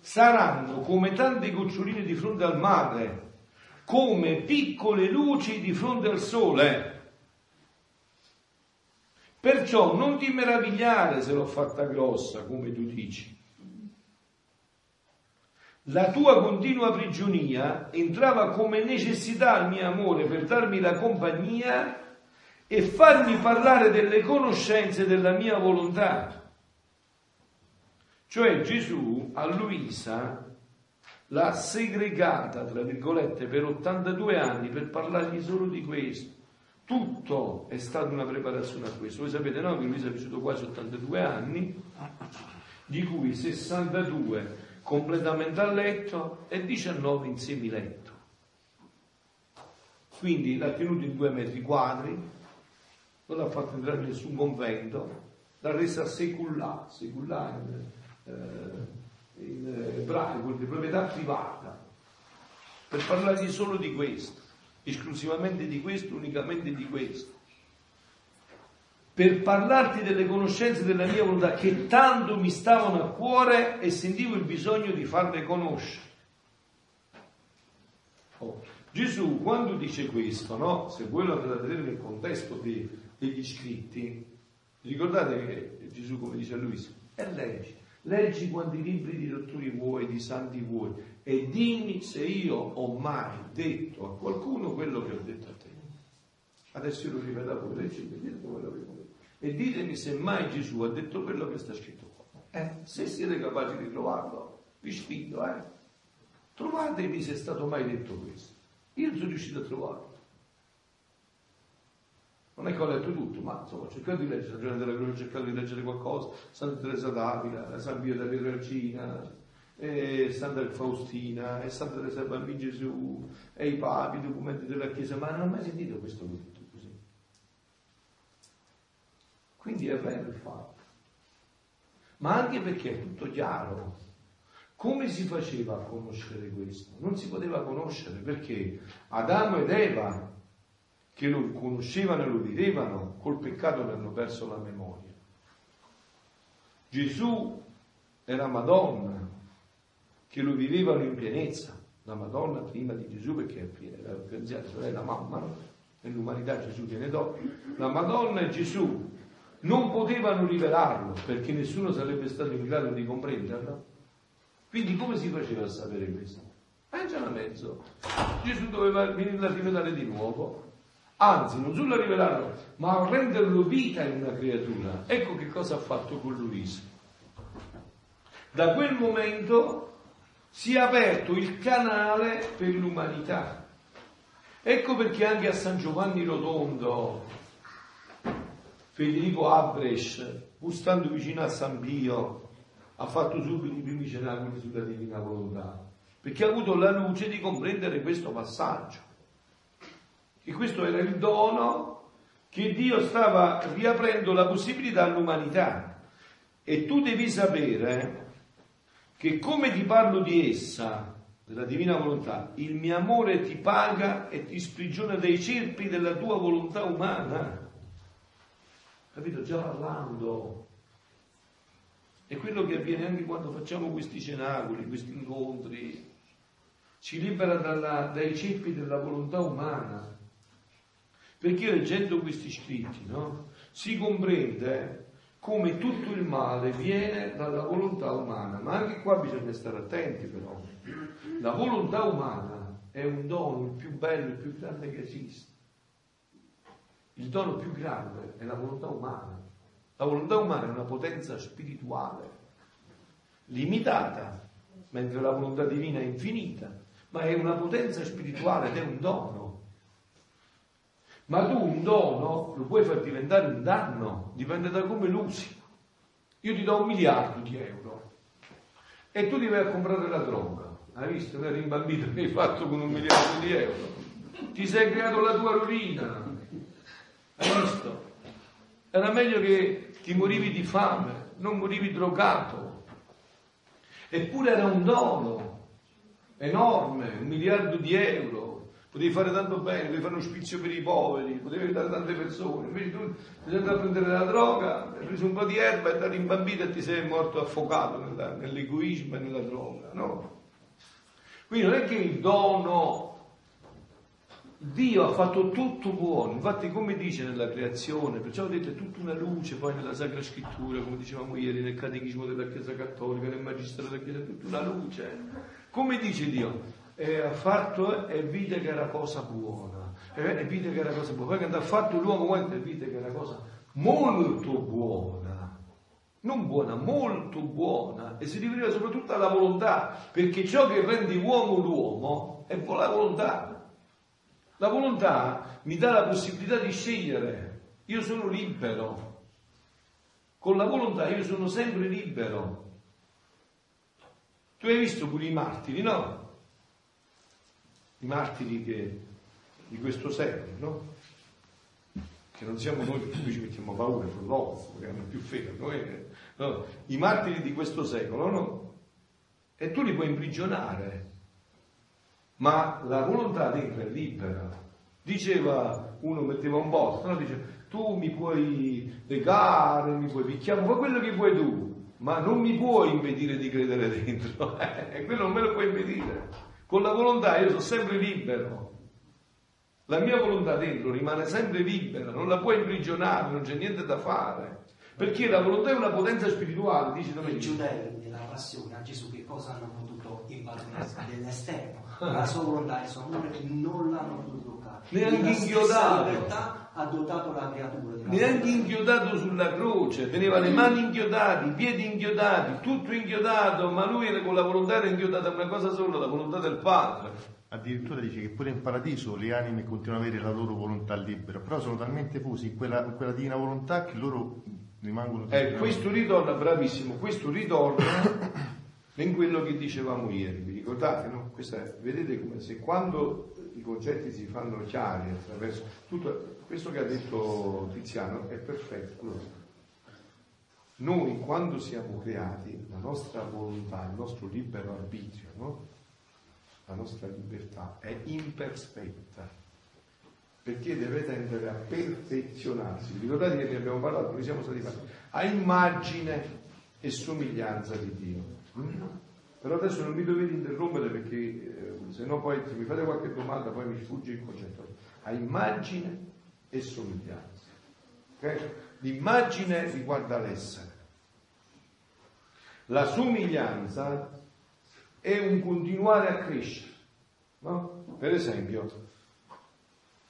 saranno come tante goccioline di fronte al mare, come piccole luci di fronte al sole. Perciò non ti meravigliare se l'ho fatta grossa, come tu dici. La tua continua prigionia entrava come necessità al mio amore per darmi la compagnia e farmi parlare delle conoscenze della mia volontà. Cioè Gesù a Luisa l'ha segregata, tra virgolette, per 82 anni per parlargli solo di questo. Tutto è stata una preparazione a questo. Voi sapete no, che Luisa ha vissuto quasi 82 anni, di cui 62 completamente a letto e 19 in semiletto. Quindi l'ha tenuto in due metri quadri, non l'ha fatto entrare in nessun convento, l'ha resa secullare, secullare eh, in ebraico di proprietà privata, per parlargli solo di questo, esclusivamente di questo, unicamente di questo. Per parlarti delle conoscenze della mia volontà che tanto mi stavano a cuore e sentivo il bisogno di farle conoscere. Oh. Gesù quando dice questo, no? se voi lo andate a vedere nel contesto di, degli scritti, ricordate che Gesù, come dice a Luisa, è legge. Leggi quanti libri di dottori vuoi, di santi vuoi, e dimmi se io ho mai detto a qualcuno quello che ho detto a te. Adesso io lo ripeto a voi, leggete, dite come l'avevo. E ditemi se mai Gesù ha detto quello che sta scritto qua. Eh, se siete capaci di trovarlo, vi sfido, eh. Trovatemi se è stato mai detto questo. Io sono riuscito a trovarlo. Non è che ho letto tutto, ma insomma ho cercato di leggere, la giornata della croce ho cercato di leggere qualcosa, Santa Teresa d'Avila, San Pio della Vergina, e Santa Faustina, e Santa Teresa Bambino Gesù, e i papi, i documenti della Chiesa, ma non ho mai sentito questo detto così. Quindi è vero il fatto. Ma anche perché è tutto chiaro. Come si faceva a conoscere questo? Non si poteva conoscere perché Adamo ed Eva che lo conoscevano e lo vivevano, col peccato ne hanno perso la memoria. Gesù e la Madonna, che lo vivevano in pienezza, la Madonna prima di Gesù perché era più anziana, è la mamma, nell'umanità Gesù viene dopo, la Madonna e Gesù non potevano rivelarlo perché nessuno sarebbe stato in grado di comprenderlo. Quindi come si faceva a sapere questo? Eh da mezzo. Gesù doveva venirla a rivelare di nuovo anzi non solo a rivelarlo, ma a renderlo vita in una creatura. Ecco che cosa ha fatto con Luisa. Da quel momento si è aperto il canale per l'umanità. Ecco perché anche a San Giovanni Rotondo, Federico Abresch, pur stando vicino a San Pio, ha fatto subito i primi cenacoli sulla divina volontà, perché ha avuto la luce di comprendere questo passaggio che questo era il dono che Dio stava riaprendo la possibilità all'umanità. E tu devi sapere che come ti parlo di essa, della divina volontà, il mio amore ti paga e ti sprigiona dai cerpi della tua volontà umana. Capito? Già parlando. È quello che avviene anche quando facciamo questi cenacoli, questi incontri. Ci libera dalla, dai ceppi della volontà umana. Perché leggendo questi scritti no, si comprende come tutto il male viene dalla volontà umana, ma anche qua bisogna stare attenti però. La volontà umana è un dono il più bello, il più grande che esiste. Il dono più grande è la volontà umana. La volontà umana è una potenza spirituale, limitata, mentre la volontà divina è infinita, ma è una potenza spirituale ed è un dono ma tu un dono lo puoi far diventare un danno, dipende da come lo usi. Io ti do un miliardo di euro e tu ti vai a comprare la droga. Hai visto che eri imbambito che hai fatto con un miliardo di euro? Ti sei creato la tua rovina. Hai visto? Era meglio che ti morivi di fame, non morivi drogato. Eppure era un dono enorme, un miliardo di euro potevi fare tanto bene, potevi fare uno spizio per i poveri, potevi aiutare tante persone, invece tu sei andato a prendere la droga, hai preso un po' di erba, è andato in bambino e ti sei morto affogato nella- nell'egoismo e nella droga, no? Quindi non è che il dono Dio ha fatto tutto buono, infatti come dice nella creazione, perciò vedete tutta una luce poi nella Sacra Scrittura, come dicevamo ieri nel Catechismo della Chiesa Cattolica, nel Magistero della Chiesa, tutta una luce. Come dice Dio? Eh, ha fatto e vide che era cosa buona, eh, e vide che era cosa buona, quando ha fatto l'uomo quanto e vide che era cosa molto buona, non buona, molto buona, e si riferiva soprattutto alla volontà, perché ciò che rende uomo l'uomo è la volontà. La volontà mi dà la possibilità di scegliere. Io sono libero. Con la volontà io sono sempre libero. Tu hai visto pure i martiri, no? I martiri che, di questo secolo, no? Che non siamo noi che qui ci mettiamo paura, filosofo, che hanno più fede. Noi, no? I martiri di questo secolo, no? E tu li puoi imprigionare ma la volontà dentro è libera. Diceva uno, metteva un posto, no? dice tu mi puoi legare, mi puoi picchiare, fa quello che vuoi tu, ma non mi puoi impedire di credere dentro, e quello non me lo puoi impedire. Con la volontà io sono sempre libero. La mia volontà dentro rimane sempre libera, non la puoi imprigionare, non c'è niente da fare. Perché la volontà è una potenza spirituale, dice I Domenico. giudei nella passione a Gesù che cosa hanno potuto impadronirsi dell'esterno? La sua volontà e il suo amore non l'hanno potuto toccare. Neanche libertà ha dotato la creatura neanche inchiodato sulla croce, teneva le mani inchiodate, i piedi inchiodati, tutto inchiodato, ma lui era con la volontà era inchiodata a una cosa sola, la volontà del Padre. Addirittura dice che pure in paradiso le anime continuano ad avere la loro volontà libera, però sono talmente fusi in quella, in quella divina volontà che loro rimangono Eh, questo ritorna, bravissimo, questo ritorna in quello che dicevamo ieri, vi ricordate? No? Questa vedete come se quando i concetti si fanno chiari attraverso tutto questo che ha detto Tiziano è perfetto. Allora, noi quando siamo creati, la nostra volontà, il nostro libero arbitrio, no? la nostra libertà è imperfetta perché deve tendere a perfezionarsi. Ricordate che ne abbiamo parlato, noi siamo stati fatti a immagine e somiglianza di Dio. Mm? Però adesso non mi dovete interrompere perché eh, se no poi se mi fate qualche domanda poi mi sfugge il concetto. A immagine e somiglianza. ok? L'immagine riguarda l'essere. La somiglianza è un continuare a crescere. no? Per esempio,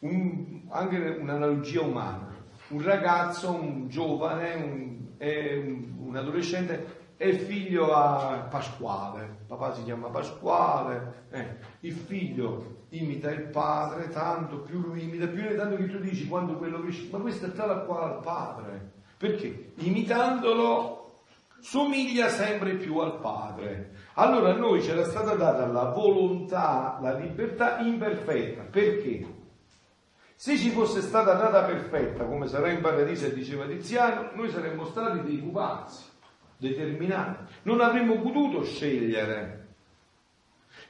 un- anche un'analogia umana. Un ragazzo, un giovane, un, un, un adolescente è figlio a Pasquale. Papà si chiama Pasquale. eh. Il figlio imita il padre, tanto più lui imita, più ne tanto che tu dici quando quello cresce. Ma questo è tale quale al padre. Perché? Imitandolo somiglia sempre più al padre. Allora a noi c'era stata data la volontà, la libertà imperfetta. Perché? Se ci fosse stata data perfetta, come sarà in paradiso e diceva Tiziano, noi saremmo stati dei pupazzi, determinati. Non avremmo potuto scegliere.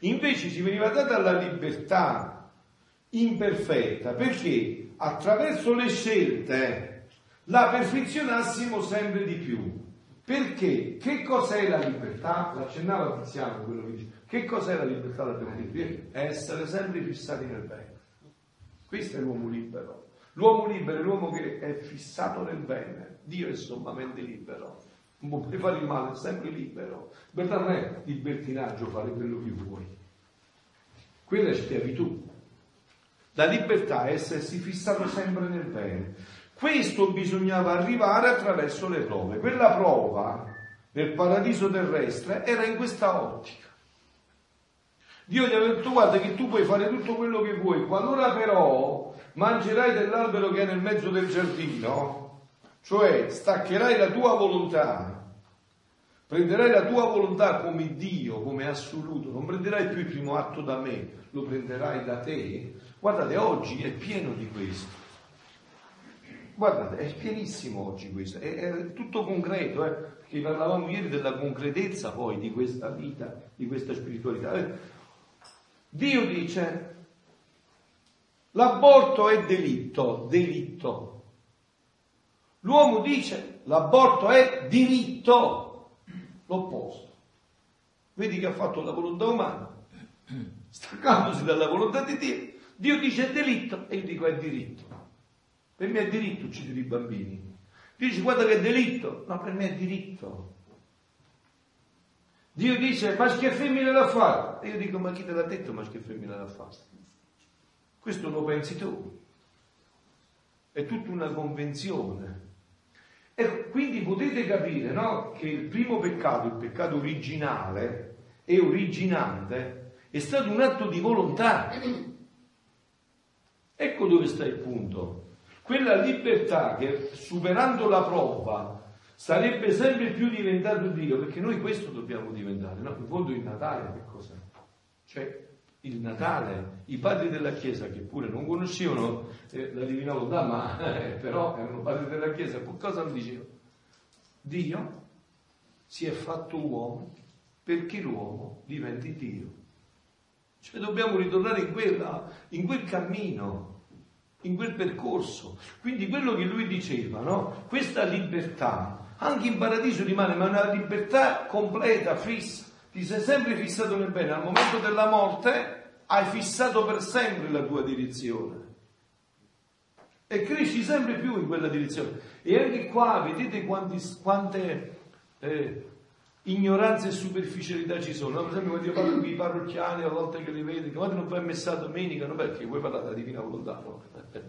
Invece ci veniva data la libertà imperfetta perché attraverso le scelte la perfezionassimo sempre di più. Perché? Che cos'è la libertà? L'accennava Tiziano quello che dice. Che cos'è la libertà? L'abbiamo detto. È essere sempre fissati nel bene. Questo è l'uomo libero. L'uomo libero è l'uomo che è fissato nel bene. Dio è sommamente libero. Non puoi fare il male, è sempre libero. Libertà non è libertinaggio, fare quello che vuoi. Quella è schiavitù. La libertà è essersi fissato sempre nel bene. Questo bisognava arrivare attraverso le prove. Quella prova nel paradiso terrestre era in questa ottica. Dio gli aveva detto guarda che tu puoi fare tutto quello che vuoi, qualora però mangerai dell'albero che è nel mezzo del giardino, cioè staccherai la tua volontà, prenderai la tua volontà come Dio, come assoluto, non prenderai più il primo atto da me, lo prenderai da te. Guardate, oggi è pieno di questo. Guardate, è pienissimo oggi questo, è, è tutto concreto, eh? perché parlavamo ieri della concretezza poi di questa vita, di questa spiritualità. Eh, Dio dice, L'aborto è delitto, delitto. L'uomo dice l'aborto è diritto, l'opposto. Vedi che ha fatto la volontà umana, staccandosi dalla volontà di Dio. Dio dice è delitto e io dico è diritto. Per me è diritto uccidere i bambini. Dice guarda che è delitto, no per me è diritto. Dio dice maschio e femmina da fare. E io dico ma chi te l'ha detto maschio e femmina da fare? Questo lo pensi tu. È tutta una convenzione. E quindi potete capire no, che il primo peccato, il peccato originale e originante, è stato un atto di volontà. Ecco dove sta il punto. Quella libertà che superando la prova sarebbe sempre più diventato Dio, perché noi questo dobbiamo diventare, no? In fondo il Natale che cos'è? Cioè il Natale, i padri della Chiesa che pure non conoscevano eh, la Divina Volontà, ma eh, però erano padri della Chiesa, cosa dicevano? Dio si è fatto uomo perché l'uomo diventi Dio. Cioè dobbiamo ritornare in, quella, in quel cammino, in quel percorso. Quindi quello che lui diceva, no? Questa libertà, anche in paradiso rimane, ma una libertà completa, fissa ti sei sempre fissato nel bene, al momento della morte hai fissato per sempre la tua direzione e cresci sempre più in quella direzione. E anche qua vedete quanti, quante eh, ignoranze e superficialità ci sono. Per esempio, quando io parlo con i parrocchiani, a volte che li vedi, quando non fai messa domenica, no? perché vuoi parlare della divina volontà, no? Cioè,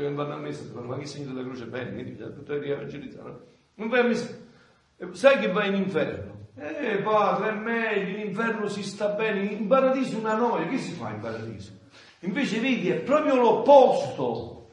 che vanno a messa, ma che segno della croce bene, quindi bisogna tutto rievangelizzare. No? Non vai messa. Sai che vai in inferno? Eh padre, è meglio, in inferno si sta bene, in paradiso una noia, che si fa in paradiso? Invece vedi, è proprio l'opposto.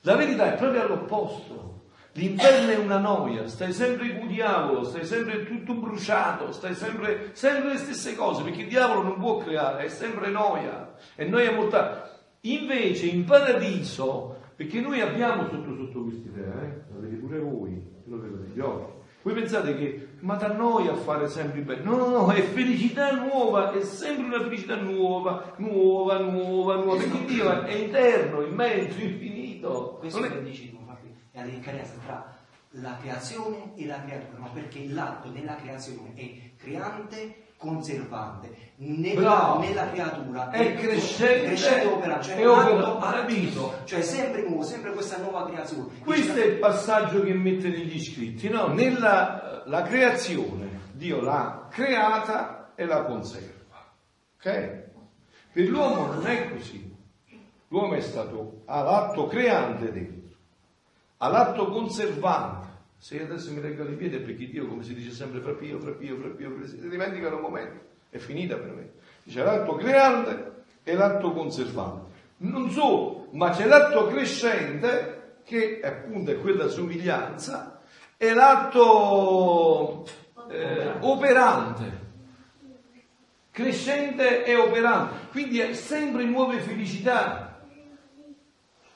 La verità è proprio all'opposto. L'inferno è una noia, stai sempre con il diavolo, stai sempre tutto bruciato, stai sempre, sempre le stesse cose, perché il diavolo non può creare, è sempre noia, è noia mortale. Invece in paradiso, perché noi abbiamo sotto sotto questa idea, eh? lo vedete pure voi, lo vedete gli occhi, voi pensate che, ma da noi a fare sempre bene? No, no, no, è felicità nuova, è sempre una felicità nuova, nuova, nuova, nuova, perché Dio è eterno, immenso, infinito. Questo Non che è... dici, infatti, è la differenza tra la creazione e la creatura, ma perché l'atto della creazione è creante, conservante. Nella, nella creatura È crescente crescente operante, cioè atto opera- capito? cioè sempre nuovo, sempre questa nuova creazione. Questo è il passaggio che mette negli scritti, no? Nella la creazione, Dio l'ha creata e la conserva. Ok? Per l'uomo non è così. L'uomo è stato all'atto creante dentro, all'atto conservante. Se io adesso mi reggo i piedi è perché Dio, come si dice sempre, fra Pio, fra Pio, fra Pio, si dimenticano un momento, è finita per me. C'è l'atto creante e l'atto conservante. Non solo, ma c'è l'atto crescente, che appunto è quella somiglianza, e l'atto eh, operante crescente e operante, quindi è sempre nuove felicità,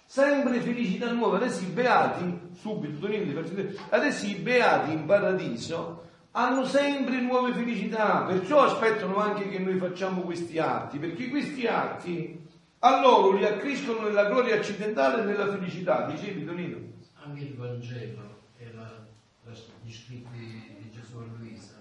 sempre felicità nuove. Adesso i beati, subito, vedere, adesso i beati in paradiso hanno sempre nuove felicità, perciò aspettano anche che noi facciamo questi atti, perché questi atti a loro li accrescono nella gloria accidentale e nella felicità, dicevi Tonino? Anche il Vangelo e la- la- gli scritti di Gesù a Luisa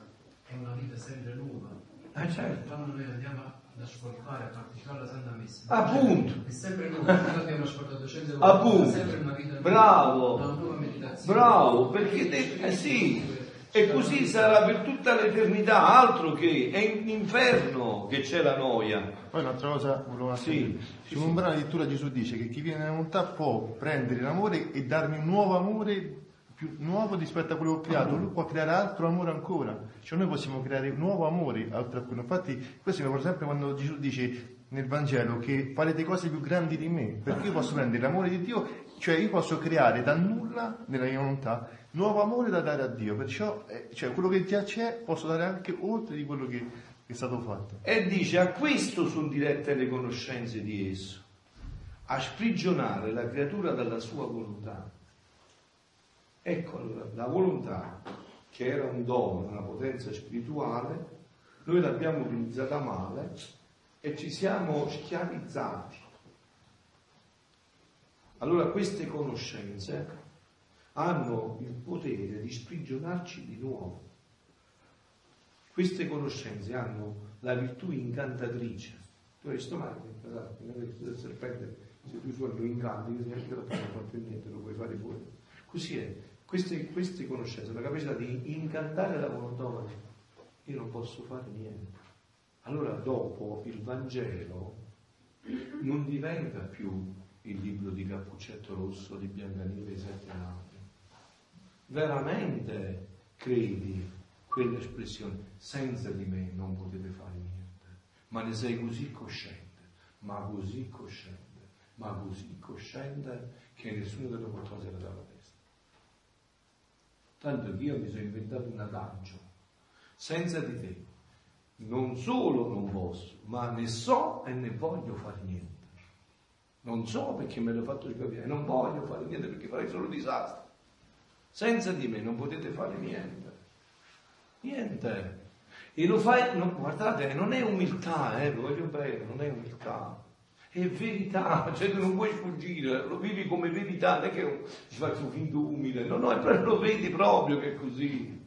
è una vita sempre nuova. Eh certo. Quando noi andiamo ad ascoltare, a partecipare alla Santa Messa, Appunto. è sempre nuovo. Noi abbiamo ascoltato cento volte, Appunto. è sempre una vita Bravo. una nuova meditazione. Bravo, perché te- eh sì, e così sarà per tutta l'eternità, altro che è in inferno che c'è la noia. Poi un'altra cosa volevo Sì, sì, Su un brano addirittura Gesù dice che chi viene nella volontà può prendere l'amore e darmi un nuovo amore più nuovo rispetto a quello che ho creato. Lui può creare altro amore ancora. Cioè noi possiamo creare un nuovo amore oltre a quello. Infatti questo mi ricorda sempre quando Gesù dice nel Vangelo che farete cose più grandi di me, perché io posso prendere l'amore di Dio, cioè io posso creare da nulla nella mia volontà nuovo amore da dare a Dio, perciò eh, cioè, quello che già c'è posso dare anche oltre di quello che è stato fatto. E dice a questo sono dirette le conoscenze di esso, a sprigionare la creatura dalla sua volontà. Ecco allora, la volontà, che era un dono, una potenza spirituale, noi l'abbiamo utilizzata male e ci siamo schiavizzati. Allora queste conoscenze hanno il potere di sprigionarci di nuovo. Queste conoscenze hanno la virtù incantatrice. Tu hai visto mai il serpente, se tu suoni lo incanti, che significa che non fa più niente, lo puoi fare fuori. Così è. Queste, queste conoscenze, la capacità di incantare la volontà umana, io non posso fare niente. Allora dopo il Vangelo non diventa più il libro di Cappuccetto Rosso, di Biancaneve e sette anni. Veramente credi quell'espressione, senza di me non potete fare niente, ma ne sei così cosciente, ma così cosciente, ma così cosciente che nessuno lo può togliere dalla testa. Tanto che io mi sono inventato un adagio, senza di te non solo non posso, ma ne so e ne voglio fare niente. Non so perché me l'ho fatto capire, non voglio fare niente perché farei solo disastro. Senza di me non potete fare niente. Niente. E lo fai, no, guardate, non è umiltà, eh, voglio bene, non è umiltà. È verità, cioè non puoi sfuggire, lo vivi come verità, non è che ci faccio finto umile, no, no, lo vedi proprio che è così.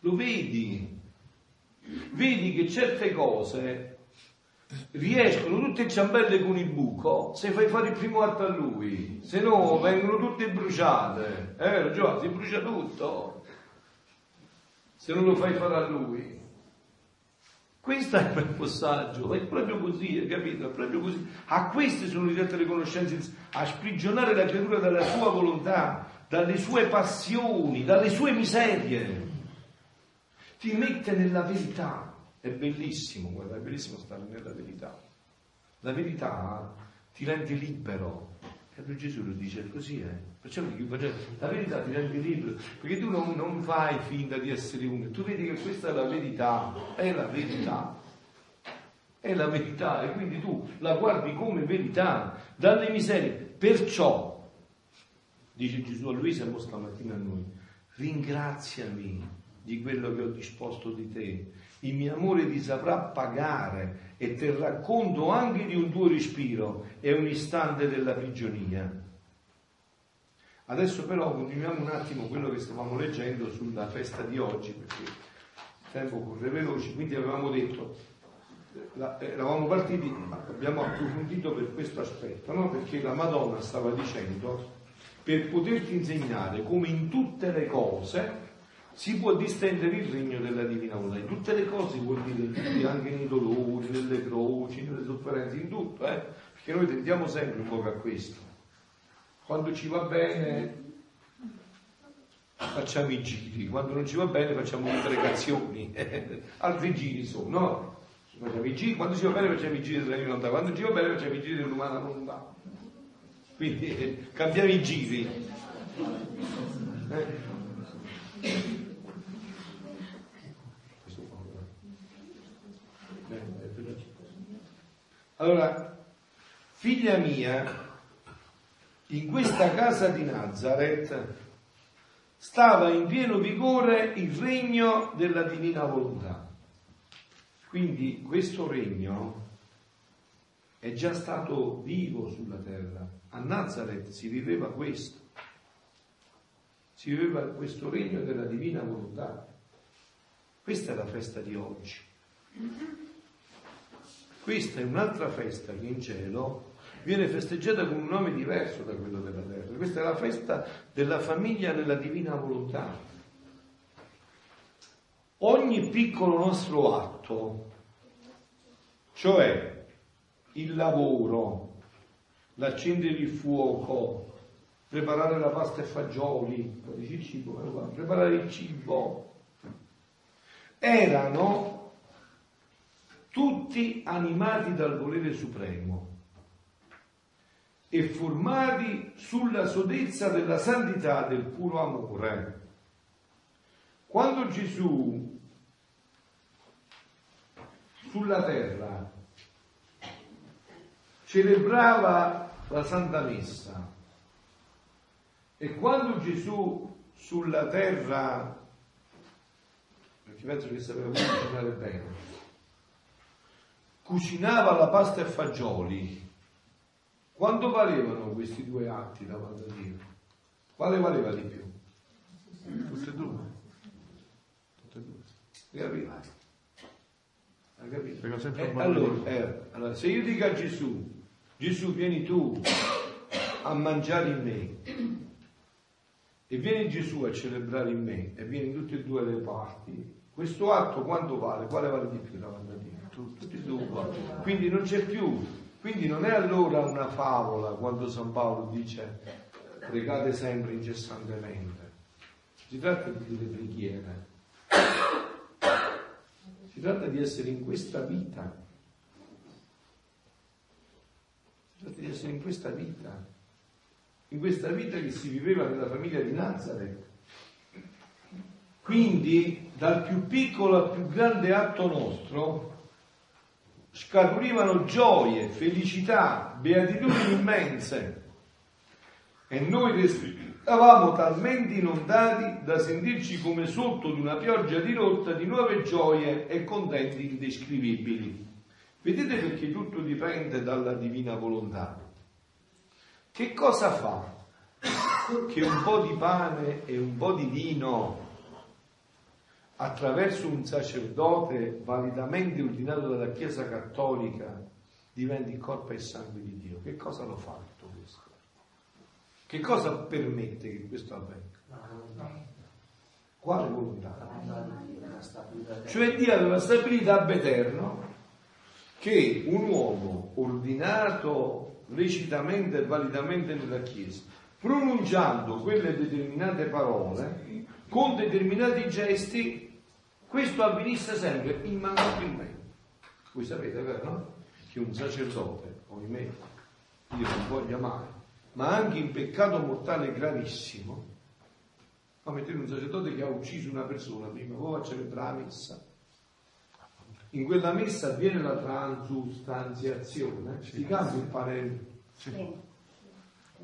Lo vedi. Vedi che certe cose riescono tutte ciambelle con il buco se fai fare il primo atto a lui, se no vengono tutte bruciate. Eh, Giovanni, si brucia tutto se non lo fai fare a lui. Questo è il passaggio, è proprio così, capito? È proprio così. A queste sono dirette le conoscenze, a sprigionare la creatura dalla sua volontà, dalle sue passioni, dalle sue miserie. Ti mette nella verità. È bellissimo, guarda, è bellissimo stare nella verità. La verità ti rende libero. E Gesù lo dice così, eh. Perciò la verità ti rende libero, perché tu non, non fai finta di essere uno, tu vedi che questa è la verità, è la verità. È la verità e quindi tu la guardi come verità, dalle miserie. Perciò, dice Gesù a Luisa e stamattina a noi, ringraziami di quello che ho disposto di te il mio amore ti saprà pagare e te racconto anche di un tuo respiro e un istante della prigionia. Adesso però continuiamo un attimo quello che stavamo leggendo sulla festa di oggi, perché il tempo corre veloce, quindi avevamo detto, eravamo partiti, abbiamo approfondito per questo aspetto, no? perché la Madonna stava dicendo, per poterti insegnare come in tutte le cose, si può distendere il regno della divina volontà. In tutte le cose vuol dire anche nei dolori, nelle croci, nelle sofferenze, in tutto, eh? perché noi tendiamo sempre un po' a questo. Quando ci va bene facciamo i giri, quando non ci va bene facciamo le pregazioni, altri giri sono, no? Quando ci va bene facciamo i giri della divina volontà, quando ci va bene facciamo i giri dell'umana volontà. Quindi eh, cambiamo i giri. Eh? Allora, figlia mia, in questa casa di Nazareth stava in pieno vigore il regno della divina volontà. Quindi questo regno è già stato vivo sulla terra. A Nazareth si viveva questo. Si viveva questo regno della divina volontà. Questa è la festa di oggi. Questa è un'altra festa che in cielo viene festeggiata con un nome diverso da quello della terra. Questa è la festa della famiglia nella divina volontà. Ogni piccolo nostro atto, cioè il lavoro, l'accendere il fuoco, preparare la pasta e fagioli, il cibo, preparare il cibo, erano tutti animati dal volere supremo e formati sulla sodezza della santità del puro amore. Quando Gesù sulla terra celebrava la Santa Messa e quando Gesù sulla terra, perché penso che sapeva cucinare bene, cucinava la pasta e fagioli, Quanto valevano questi due atti davanti a Dio? Quale valeva di più? Tutte e due. Tutte e due. Hai capito? Hai capito? Eh, allora, eh, allora, se io dico a Gesù, Gesù vieni tu a mangiare in me e vieni Gesù a celebrare in me e vieni tutte e due le parti, questo atto quanto vale? Quale vale di più davanti a E due uguali. Quindi non c'è più, quindi non è allora una favola quando San Paolo dice pregate sempre incessantemente. Si tratta di delle preghiere. Si tratta di essere in questa vita. Si tratta di essere in questa vita. In questa vita che si viveva nella famiglia di Nazareth. Quindi dal più piccolo al più grande atto nostro scaturivano gioie, felicità, beatitudini immense. E noi restavamo talmente inondati da sentirci come sotto di una pioggia di rotta di nuove gioie e contenti indescrivibili. Vedete perché tutto dipende dalla divina volontà. Che cosa fa che un po' di pane e un po' di vino attraverso un sacerdote validamente ordinato dalla Chiesa Cattolica diventi corpo e sangue di Dio? Che cosa lo fa tutto questo? Che cosa permette che questo avvenga? Quale volontà? Cioè Dio aveva stabilito ab eterno che un uomo ordinato lecitamente e validamente nella Chiesa, pronunciando quelle determinate parole, con determinati gesti, questo avvenisse sempre immancabilmente. Voi sapete, vero? No? Che un sacerdote, ohimè, io non voglio mai, ma anche in peccato mortale gravissimo, ma mettete un sacerdote che ha ucciso una persona prima, poi va a celebrare la messa. In quella messa avviene la transustanziazione, si cambia il parere.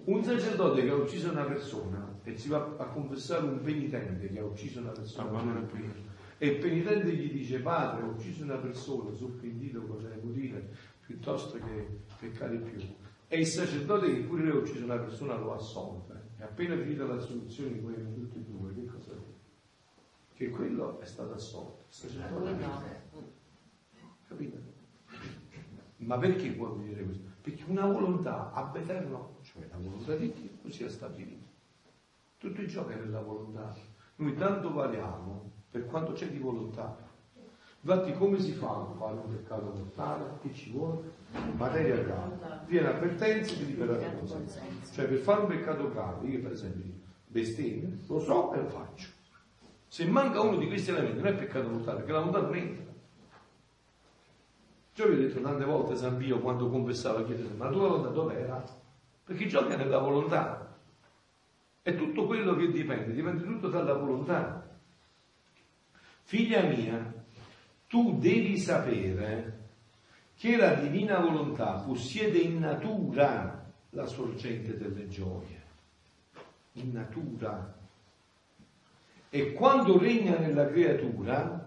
Un sacerdote che ha ucciso una persona e si va a confessare un penitente che ha ucciso una persona, Ah, e il penitente gli dice padre ho ucciso una persona, sono pentito cosa devo dire, piuttosto che peccare più. E il sacerdote che pure lui ha ucciso una persona lo assolve. E appena finita la soluzione di quelli tutti e due, che cosa dice? Che quello è stato assolto. Il sacerdote Capito? Ma perché può dire questo? Perché una volontà ab eterno, cioè la volontà di Dio, così è stabilito. Tutto il gioco è nella volontà. Noi tanto valiamo per quanto c'è di volontà. Infatti come si fa a fare un peccato mortale? Che ci vuole? Materia grave. Viene avvertenza di liberare la coscienza. Cioè per fare un peccato grave, io per esempio bestemmio, lo so e lo faccio. Se manca uno di questi elementi non è peccato mortale, perché la volontà non entra. Io vi ho detto tante volte San Pio quando confessava chiedere, ma la tua volontà dov'era? Perché gioca nella volontà. È tutto quello che dipende, dipende tutto dalla volontà. Figlia mia, tu devi sapere che la divina volontà possiede in natura la sorgente delle gioie. In natura. E quando regna nella creatura,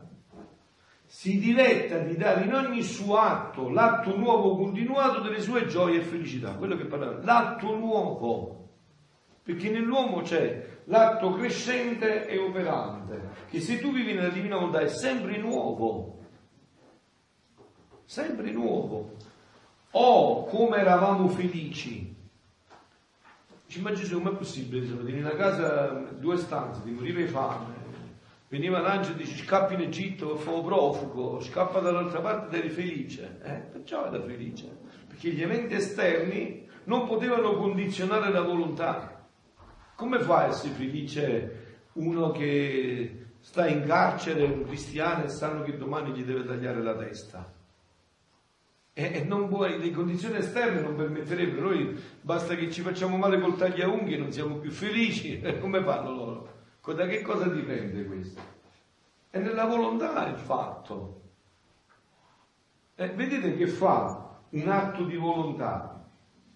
si diletta di dare in ogni suo atto l'atto nuovo continuato delle sue gioie e felicità. Quello che parlava, l'atto nuovo. Perché nell'uomo c'è l'atto crescente e operante, che se tu vivi nella divina volontà è sempre nuovo. Sempre nuovo. O come eravamo felici. Ma Gesù, com'è possibile? Insomma, in una casa, due stanze, ti moriva di fame, Veniva l'angelo e dice scappi in Egitto, fa profugo, scappa dall'altra parte ed eri felice. Eh? Perciò era felice, perché gli eventi esterni non potevano condizionare la volontà. Come fa a essere felice uno che sta in carcere, un cristiano, e sanno che domani gli deve tagliare la testa? E, non vuoi, le condizioni esterne non permetterebbero, noi basta che ci facciamo male col tagliaunghie e non siamo più felici, come fanno loro? Da che cosa dipende questo? È nella volontà il fatto. Eh, vedete che fa un atto di volontà.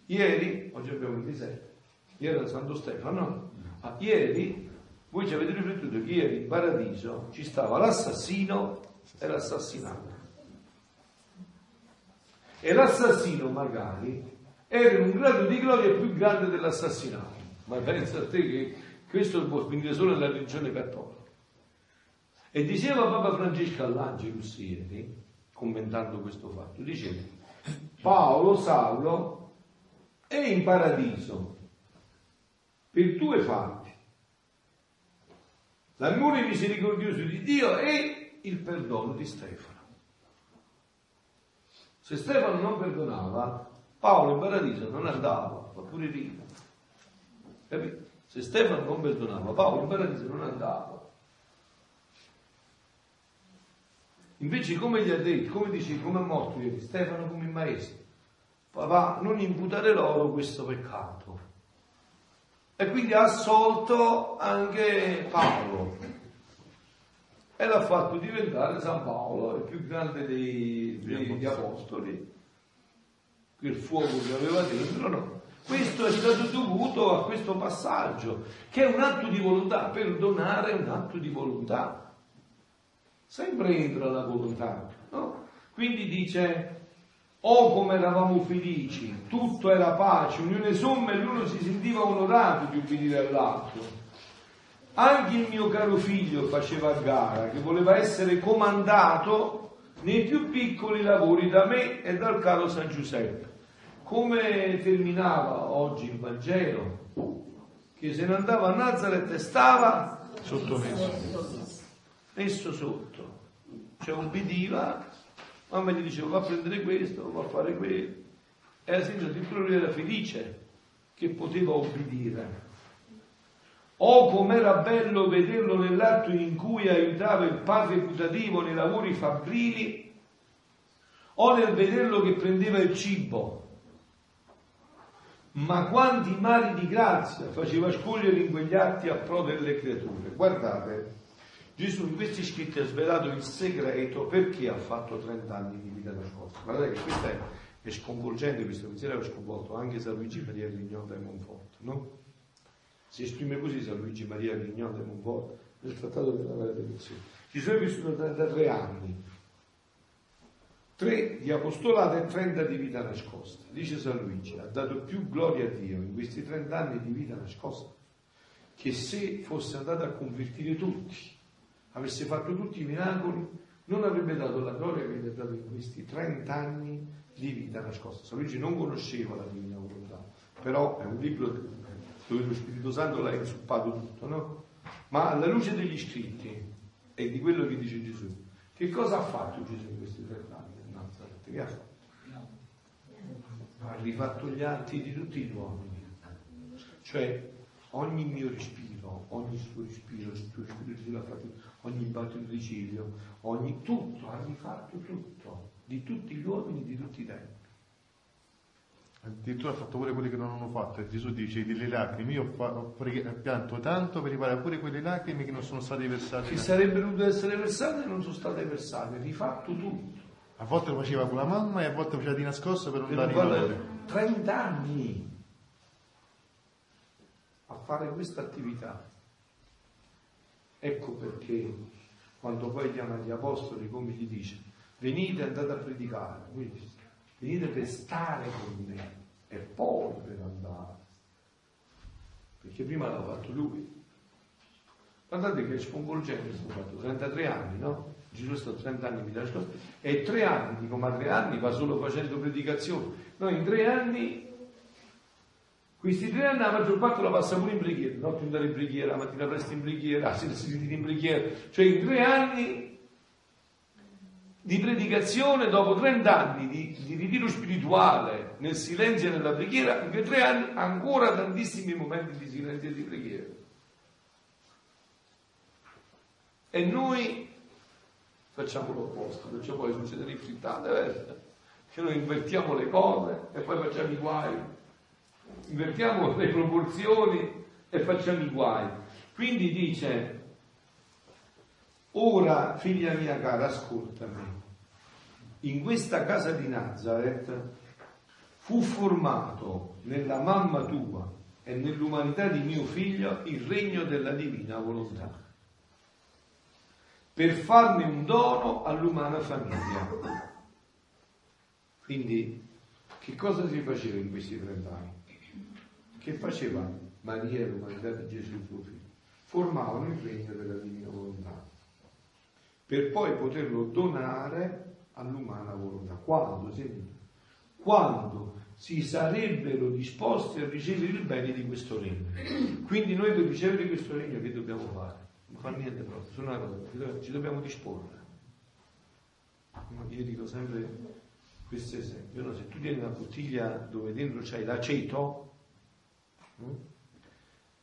Ieri, oggi abbiamo 27, ieri era Santo Stefano, no? Ah, ieri voi ci avete riflettuto che ieri in paradiso ci stava l'assassino e l'assassinato. E l'assassino magari era in un grado di gloria più grande dell'assassinato. Ma pensa a te che questo può finire solo nella religione cattolica. E diceva Papa Francesco all'Angelus ieri, commentando questo fatto, diceva, Paolo, Saulo, è in paradiso per due fatti. L'amore misericordioso di Dio e il perdono di Stefano. Se Stefano non perdonava, Paolo in paradiso non andava, fa pure rima. Capito? Se Stefano non perdonava, Paolo in paradiso non andava. Invece come gli ha detto, come dice, come è morto Stefano come il maestro, papà non imputare loro questo peccato. E quindi ha assolto anche Paolo e l'ha fatto diventare San Paolo, il più grande dei, degli apostoli. Quel fuoco che aveva dentro, no. Questo è stato dovuto a questo passaggio, che è un atto di volontà. Perdonare è un atto di volontà. Sempre entra la volontà, no? Quindi dice, oh come eravamo felici, tutto era pace, unione somma e l'uno si sentiva onorato di ubbidire all'altro. Anche il mio caro figlio faceva gara, che voleva essere comandato nei più piccoli lavori da me e dal caro San Giuseppe. Come terminava oggi il Vangelo? Che se ne andava a Nazareth e stava Sottomesso. messo sotto. Cioè ubbidiva, mamma gli diceva va a prendere questo, va a fare quello. E la signora addirittura lui era felice che poteva obbedire. Oh, com'era bello vederlo nell'atto in cui aiutava il padre putativo nei lavori fabbrili, o nel vederlo che prendeva il cibo. Ma quanti mali di grazia faceva scogliere in quegli atti a pro delle creature. Guardate, Gesù in questi scritti ha svelato il segreto perché ha fatto 30 anni di vita nascosta. Guardate che questo è, è sconvolgente, questo pensiero aveva sconvolto anche San Luigi Maria Grignota e Monforte, no? Si esprime così San Luigi Maria Grignota e Monforte nel trattato della redenzione. Gesù è vissuto 33 anni, 3 di apostolato e 30 di vita nascosta. Dice San Luigi, ha dato più gloria a Dio in questi 30 anni di vita nascosta che se fosse andato a convertire tutti, avesse fatto tutti i miracoli, non avrebbe dato la gloria che gli ha dato in questi 30 anni di vita nascosta. San Luigi non conosceva la divina volontà, però è un libro dove lo Spirito Santo l'ha insuppato tutto, no? Ma alla luce degli scritti e di quello che dice Gesù, che cosa ha fatto Gesù in questi 30 anni? Che ha fatto? Ha rifatto gli atti di tutti gli uomini, cioè ogni mio respiro, ogni suo respiro, il tuo spirito Gesù l'ha fatto, ogni ciglio, ogni tutto, ha rifatto tutto, di tutti gli uomini, di tutti i tempi. Addirittura ha fatto pure quelli che non hanno fatto. E Gesù dice delle lacrime. Io ho, pianto tanto per riparare pure quelle lacrime che non sono state versate. Che sarebbero dovute essere versate e non sono state versate, rifatto tutto. A volte lo faceva con la mamma e a volte lo faceva di nascosto per non Per dare i valori. 30 anni a fare questa attività. Ecco perché quando poi chiama gli apostoli, come gli dice, venite andate a predicare, venite per stare con me e poi per andare. Perché prima l'ha fatto lui. Guardate che sconvolgente questo fatto, 33 anni, no? Gesù è stato 30 anni vita nascosta e tre anni, dico ma tre anni va solo facendo predicazione. No, in tre anni, questi tre anni la maggior parte la passa pure in preghiera, notte andare in preghiera, la mattina presto in preghiera, la sera si in preghiera, cioè in tre anni di predicazione dopo 30 anni di, di ritiro spirituale nel silenzio e nella preghiera, in quei tre anni ancora tantissimi momenti di silenzio e di preghiera. E noi facciamo l'opposto, perciò poi succede le frittate, eh? che noi invertiamo le cose e poi facciamo i guai, invertiamo le proporzioni e facciamo i guai. Quindi dice, ora figlia mia cara, ascoltami, in questa casa di Nazareth fu formato nella mamma tua e nell'umanità di mio figlio il regno della divina volontà per farne un dono all'umana famiglia. Quindi, Che cosa si faceva in questi 30 anni? Che faceva Maria e l'umanità di Gesù suo figlio? Formavano il regno della divina volontà per poi poterlo donare all'umana volontà. Quando? Senti? Quando si sarebbero disposti a ricevere il bene di questo regno. Quindi noi per ricevere questo regno che dobbiamo fare? Non fa niente proprio, solo una cosa, ci dobbiamo disporre. Io dico sempre questo esempio, no? se tu tieni una bottiglia dove dentro c'hai l'aceto?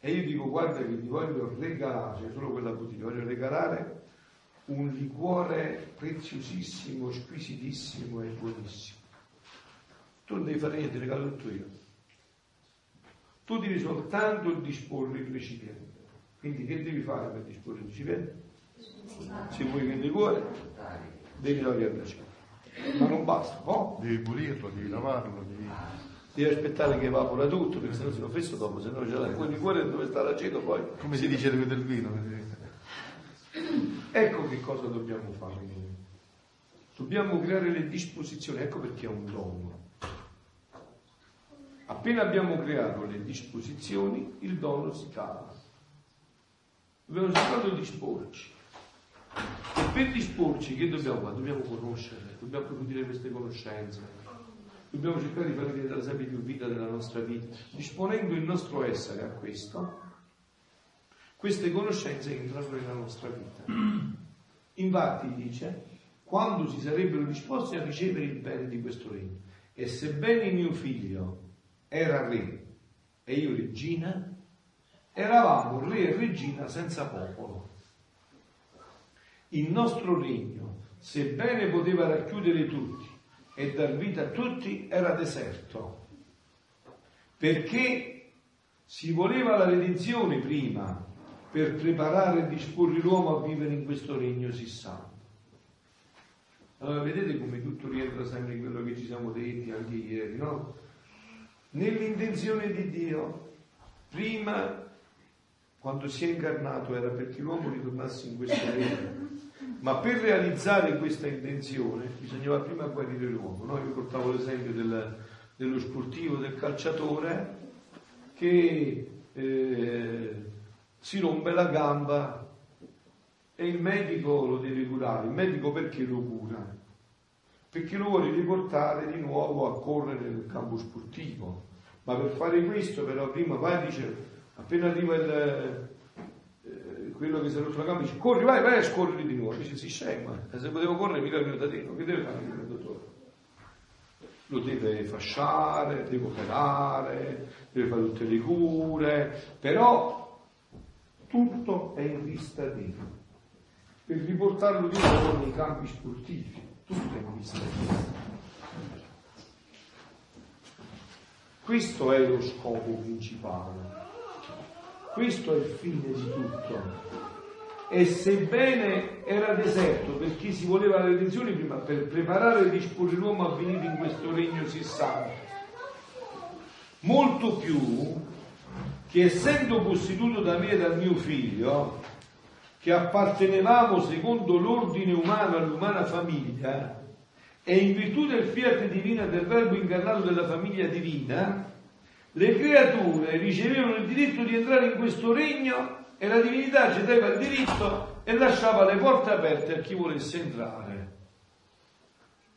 E io dico guarda che ti voglio regalare, cioè solo quella bottiglia, voglio regalare un liquore preziosissimo, squisitissimo e buonissimo. Tu non devi fare niente, regalo tutto io. Tu devi soltanto disporre il recipiente. Quindi che devi fare per disporre il recipiente? Se vuoi che il liquore, devi cena. Ma non basta, no? Devi pulirlo, devi lavarlo, devi... Devi aspettare che evapora tutto, perché sennò si lo fesso dopo, se no c'è la... quel liquore dove sta l'aceto poi... Come si dice del vino? Ecco che cosa dobbiamo fare noi. Dobbiamo creare le disposizioni, ecco perché è un dono. Appena abbiamo creato le disposizioni, il dono si cala. Dobbiamo soltanto disporci. E per disporci che dobbiamo fare? Dobbiamo conoscere, dobbiamo approfondire queste conoscenze, dobbiamo cercare di fare diventare sempre più vita della nostra vita, disponendo il nostro essere a questo, queste conoscenze entrano nella nostra vita. Infatti dice, quando si sarebbero disposti a ricevere il bene di questo regno, e sebbene mio figlio era re e io regina, eravamo re e regina senza popolo. Il nostro regno, sebbene poteva racchiudere tutti e dar vita a tutti, era deserto, perché si voleva la redenzione prima per preparare e disporre l'uomo a vivere in questo regno si santo. Allora vedete come tutto rientra sempre in quello che ci siamo detti anche ieri, no? Nell'intenzione di Dio, prima quando si è incarnato era perché l'uomo ritornasse in questo regno, ma per realizzare questa intenzione bisognava prima guarire l'uomo. No? Io portavo l'esempio del, dello sportivo, del calciatore che eh, si rompe la gamba e il medico lo deve curare. Il medico perché lo cura? Perché lo vuole riportare di nuovo a correre nel campo sportivo. Ma per fare questo però prima vai dice, appena arriva il, quello che si è rotto la gamba, dice corri, vai, vai scorrere di nuovo. Dice si scema, se potevo correre mica il mio datino, che deve fare il dottore? Lo deve fasciare, deve operare, deve fare tutte le cure, però tutto è in vista di per riportarlo di nuovo nei campi sportivi, tutto è in vista di Questo è lo scopo principale, questo è il fine di tutto. E sebbene era deserto per chi si voleva la redenzione prima, per preparare e disporre l'uomo a venire in questo regno si santo, molto più che essendo posseduto da me e dal mio figlio, che appartenevamo secondo l'ordine umano all'umana famiglia, e in virtù del fiat divino del verbo incarnato della famiglia divina, le creature ricevevano il diritto di entrare in questo regno e la divinità cedeva il diritto e lasciava le porte aperte a chi volesse entrare.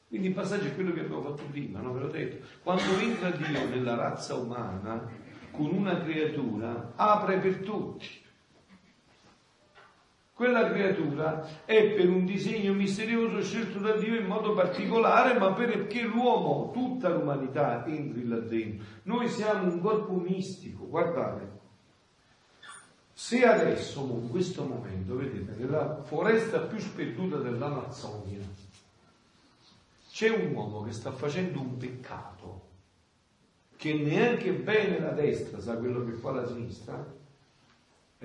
Quindi il passaggio è quello che abbiamo fatto prima, no? Ve l'ho detto. Quando entra Dio nella razza umana, con una creatura apre per tutti. Quella creatura è per un disegno misterioso scelto da Dio in modo particolare, ma perché l'uomo, tutta l'umanità entri là dentro. Noi siamo un corpo mistico, guardate. Se adesso, in questo momento, vedete, nella foresta più sperduta dell'Amazzonia, c'è un uomo che sta facendo un peccato, che neanche bene la destra sa quello che fa la sinistra,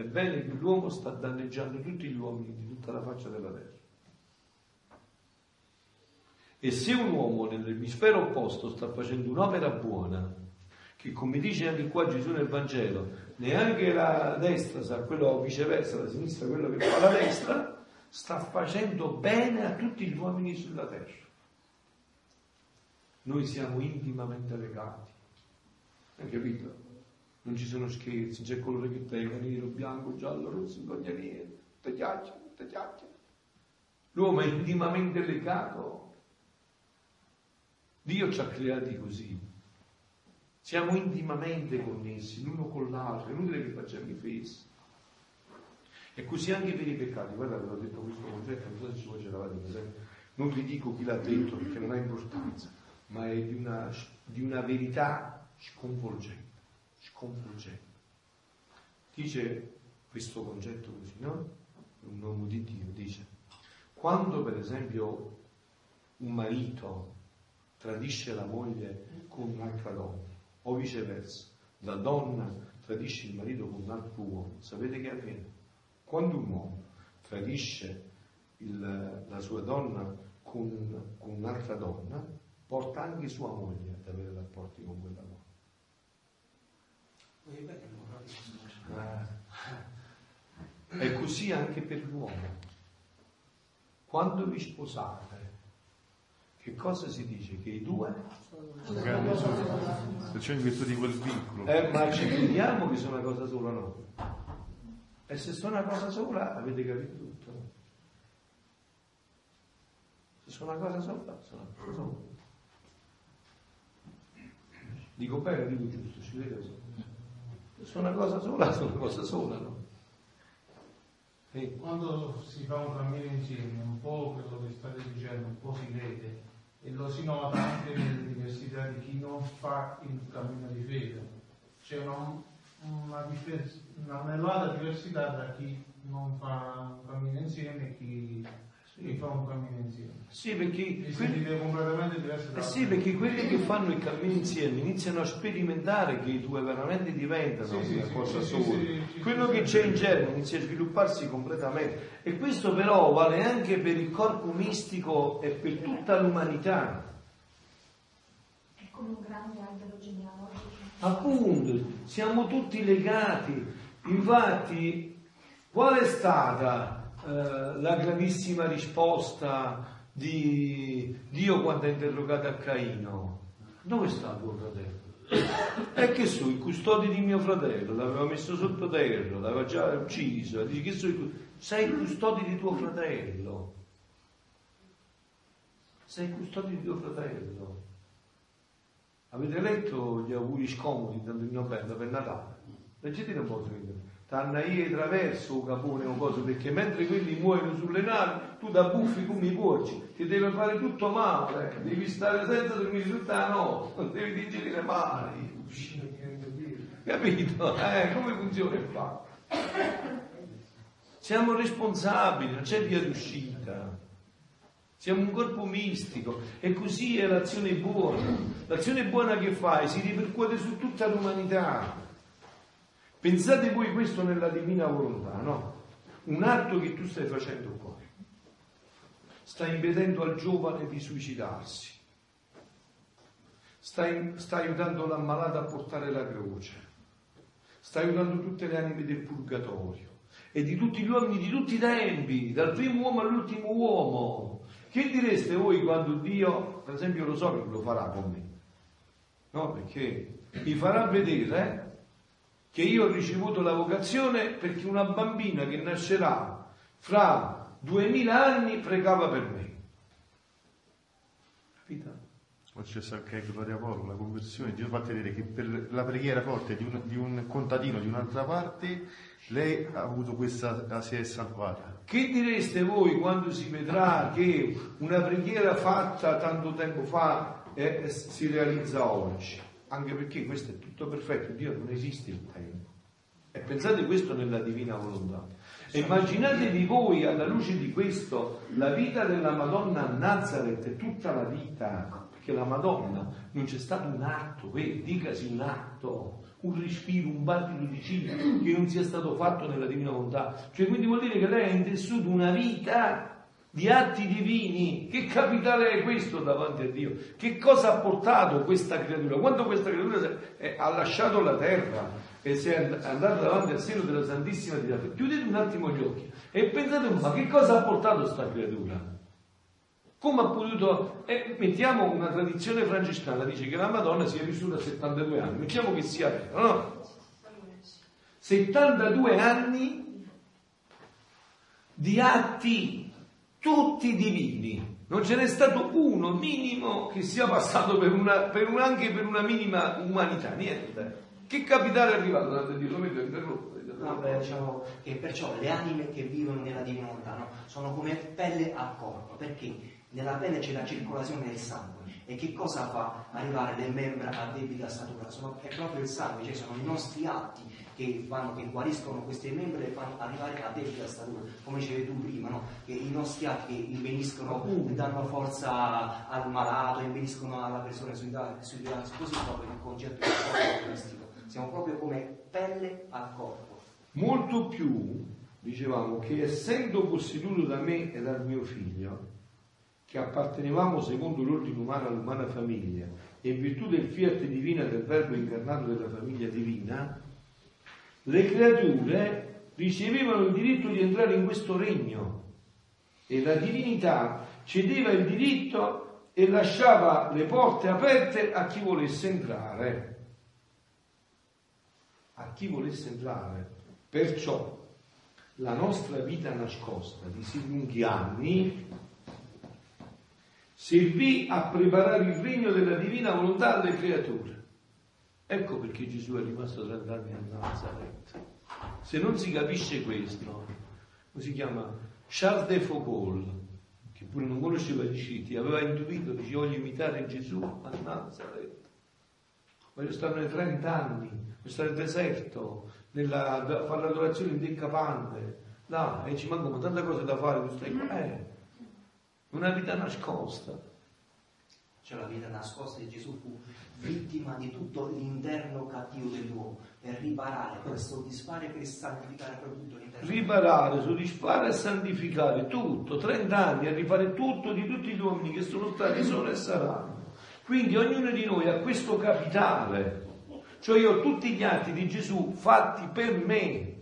è bene che l'uomo sta danneggiando tutti gli uomini di tutta la faccia della terra. E se un uomo nell'emisfero opposto sta facendo un'opera buona, che come dice anche qua Gesù nel Vangelo, neanche la destra sa quello viceversa, la sinistra quello che fa la destra, sta facendo bene a tutti gli uomini sulla terra noi siamo intimamente legati. Hai capito? Non ci sono scherzi, c'è colore che tenga, nero, bianco, giallo, rosso, non cogna niente, te chiacchiere, te chiacchiere. L'uomo è intimamente legato. Dio ci ha creati così. Siamo intimamente connessi l'uno con l'altro, è inutile che facciamo i fesi. E così anche per i peccati. Guardate, ho detto questo concetto, non so se voi ce l'avete presente. Non vi dico chi l'ha detto perché non ha importanza, ma è di una, di una verità sconvolgente. Sconvolgente. Dice questo concetto così, no? Un uomo di Dio dice, quando per esempio un marito tradisce la moglie con un'altra donna, o viceversa, la donna tradisce il marito con un altro uomo, sapete che avviene? Quando un uomo tradisce il, la sua donna con, con, un'altra donna, porta anche sua moglie ad avere rapporti con quella donna. Eh. È così anche per l'uomo. Quando vi sposate, che cosa si dice? Che i due? Perciò in virtù di quel vincolo. Eh, ma ci crediamo che sono una cosa sola, no? E se sono una cosa sola, avete capito tutto. Se sono una cosa sola, sono una cosa sola. Dico bene, dico giusto, ci vede Sono una cosa sola, sono una cosa sola, no? Sì. Quando si fa un cammino insieme, un po' quello che state dicendo, un po' si vede e lo si nota anche nelle diversità di chi non fa il cammino di fede. C'è una, una, una elevata diversità tra chi non fa un cammino insieme e chi, chi fa un cammino insieme. Sì, perché, quelli, eh sì, perché quelli che fanno il cammino insieme iniziano a sperimentare che i due veramente diventano sì, una sì, cosa sì, sola. Quello che c'è in germe inizia a svilupparsi completamente. E questo però vale anche per il corpo mistico e per tutta l'umanità. È come un grande albero genealogico. Appunto, siamo tutti legati. Infatti, qual è stata eh, la grandissima risposta di Dio quando ha interrogato a Caino? Dove sta tuo fratello? E che so, il custode di mio fratello, l'aveva messo sottoterra, l'aveva già ucciso, dice che so, sei il custode di tuo fratello. Sei il custode di tuo fratello. Avete letto gli auguri scomodi in novembre per Natale? Leggete un po' su internet. T'hanno io traverso un capone o cosa, perché mentre quelli muoiono sulle navi, tu da buffi come i porci, ti deve fare tutto male, eh. devi stare senza dormire tutta la notte, devi digerire le mani. Capito? Eh, come funziona il fatto? Siamo responsabili, non c'è via d'uscita. Siamo un corpo mistico e così è l'azione buona. L'azione buona che fai si ripercuote su tutta l'umanità. Pensate voi questo nella divina volontà, no? Un atto che tu stai facendo qua. Stai impedendo al giovane di suicidarsi. Stai, stai aiutando l'ammalato a portare la croce. Stai aiutando tutte le anime del purgatorio e di tutti gli uomini di tutti i tempi, dal primo uomo all'ultimo uomo. Che direste voi quando Dio, per esempio, lo so che lo farà con me? No, perché mi farà vedere che io ho ricevuto la vocazione perché una bambina che nascerà fra duemila anni pregava per me. Capito? Ho successo anche a Gloria Polo, la conversione, Dio fa vedere che per la preghiera forte di un, di un contadino di un'altra parte, lei ha avuto questa, si è salvata. Che direste voi quando si vedrà che una preghiera fatta tanto tempo fa eh, si realizza oggi? Anche perché questo è tutto perfetto, Dio non esiste il tempo. E pensate questo nella divina volontà. Immaginatevi voi alla luce di questo la vita della Madonna a Nazareth, tutta la vita, perché la Madonna non c'è stato un atto, eh, dicasi un atto, un respiro, un battito di cibo che non sia stato fatto nella divina volontà. Cioè quindi vuol dire che lei ha intessuto una vita di atti divini. Che capitale è questo davanti a Dio? Che cosa ha portato questa creatura? Quando questa creatura ha lasciato la terra e si è andata davanti al seno della Santissima Trinità, chiudete un attimo gli occhi e pensate po' che cosa ha portato questa creatura? Come ha potuto... eh, mettiamo una tradizione francescana, dice che la Madonna sia vissuta a 72 anni, mettiamo che sia vero, no? 72 anni di atti tutti divini. Non ce n'è stato uno minimo che sia passato per una, per un, anche per una minima umanità, niente. Che capitale è arrivato da Dio? Lo vedo interrotto. No, beh, diciamo che perciò le anime che vivono nella divinità no, sono come pelle al corpo, perché nella pelle c'è la circolazione del sangue. E che cosa fa arrivare le membra a debita statura? Sono, è proprio il sangue, cioè sono i nostri atti che, fanno, che guariscono queste membra e fanno arrivare a debita statura. Come dicevi tu prima, no? che i nostri atti che impediscono, danno forza al malato, impediscono alla persona sui sui così proprio il concetto del corpo domestico. Siamo proprio come pelle al corpo. Molto più, dicevamo, che essendo posseduto da me e dal mio figlio, che appartenevamo secondo l'ordine umano all'umana famiglia e in virtù del fiat divina del verbo incarnato della famiglia divina, le creature ricevevano il diritto di entrare in questo regno e la divinità cedeva il diritto e lasciava le porte aperte a chi volesse entrare. A chi volesse entrare. Perciò la nostra vita nascosta di sì lunghi anni servì a preparare il regno della divina volontà alle creature. Ecco perché Gesù è rimasto 30 anni a Nazareth. Se non si capisce questo, come si chiama? Charles de Foucault, che pure non conosceva i siti, aveva intuito che ci voglio imitare Gesù a Nazareth. Voglio stare 30 anni, voglio stare nel deserto, nella, fare l'adorazione in deccapante, là, e ci mancano tante cose da fare, tu stai qua. Eh, una vita nascosta. Cioè la vita nascosta di Gesù fu vittima di tutto l'interno cattivo dell'uomo per riparare, per soddisfare, per santificare proprio tutto l'interno. Riparare, soddisfare e santificare tutto, 30 anni a rifare tutto di tutti gli uomini che sono stati, sono e saranno. Quindi ognuno di noi ha questo capitale, cioè io ho tutti gli atti di Gesù fatti per me,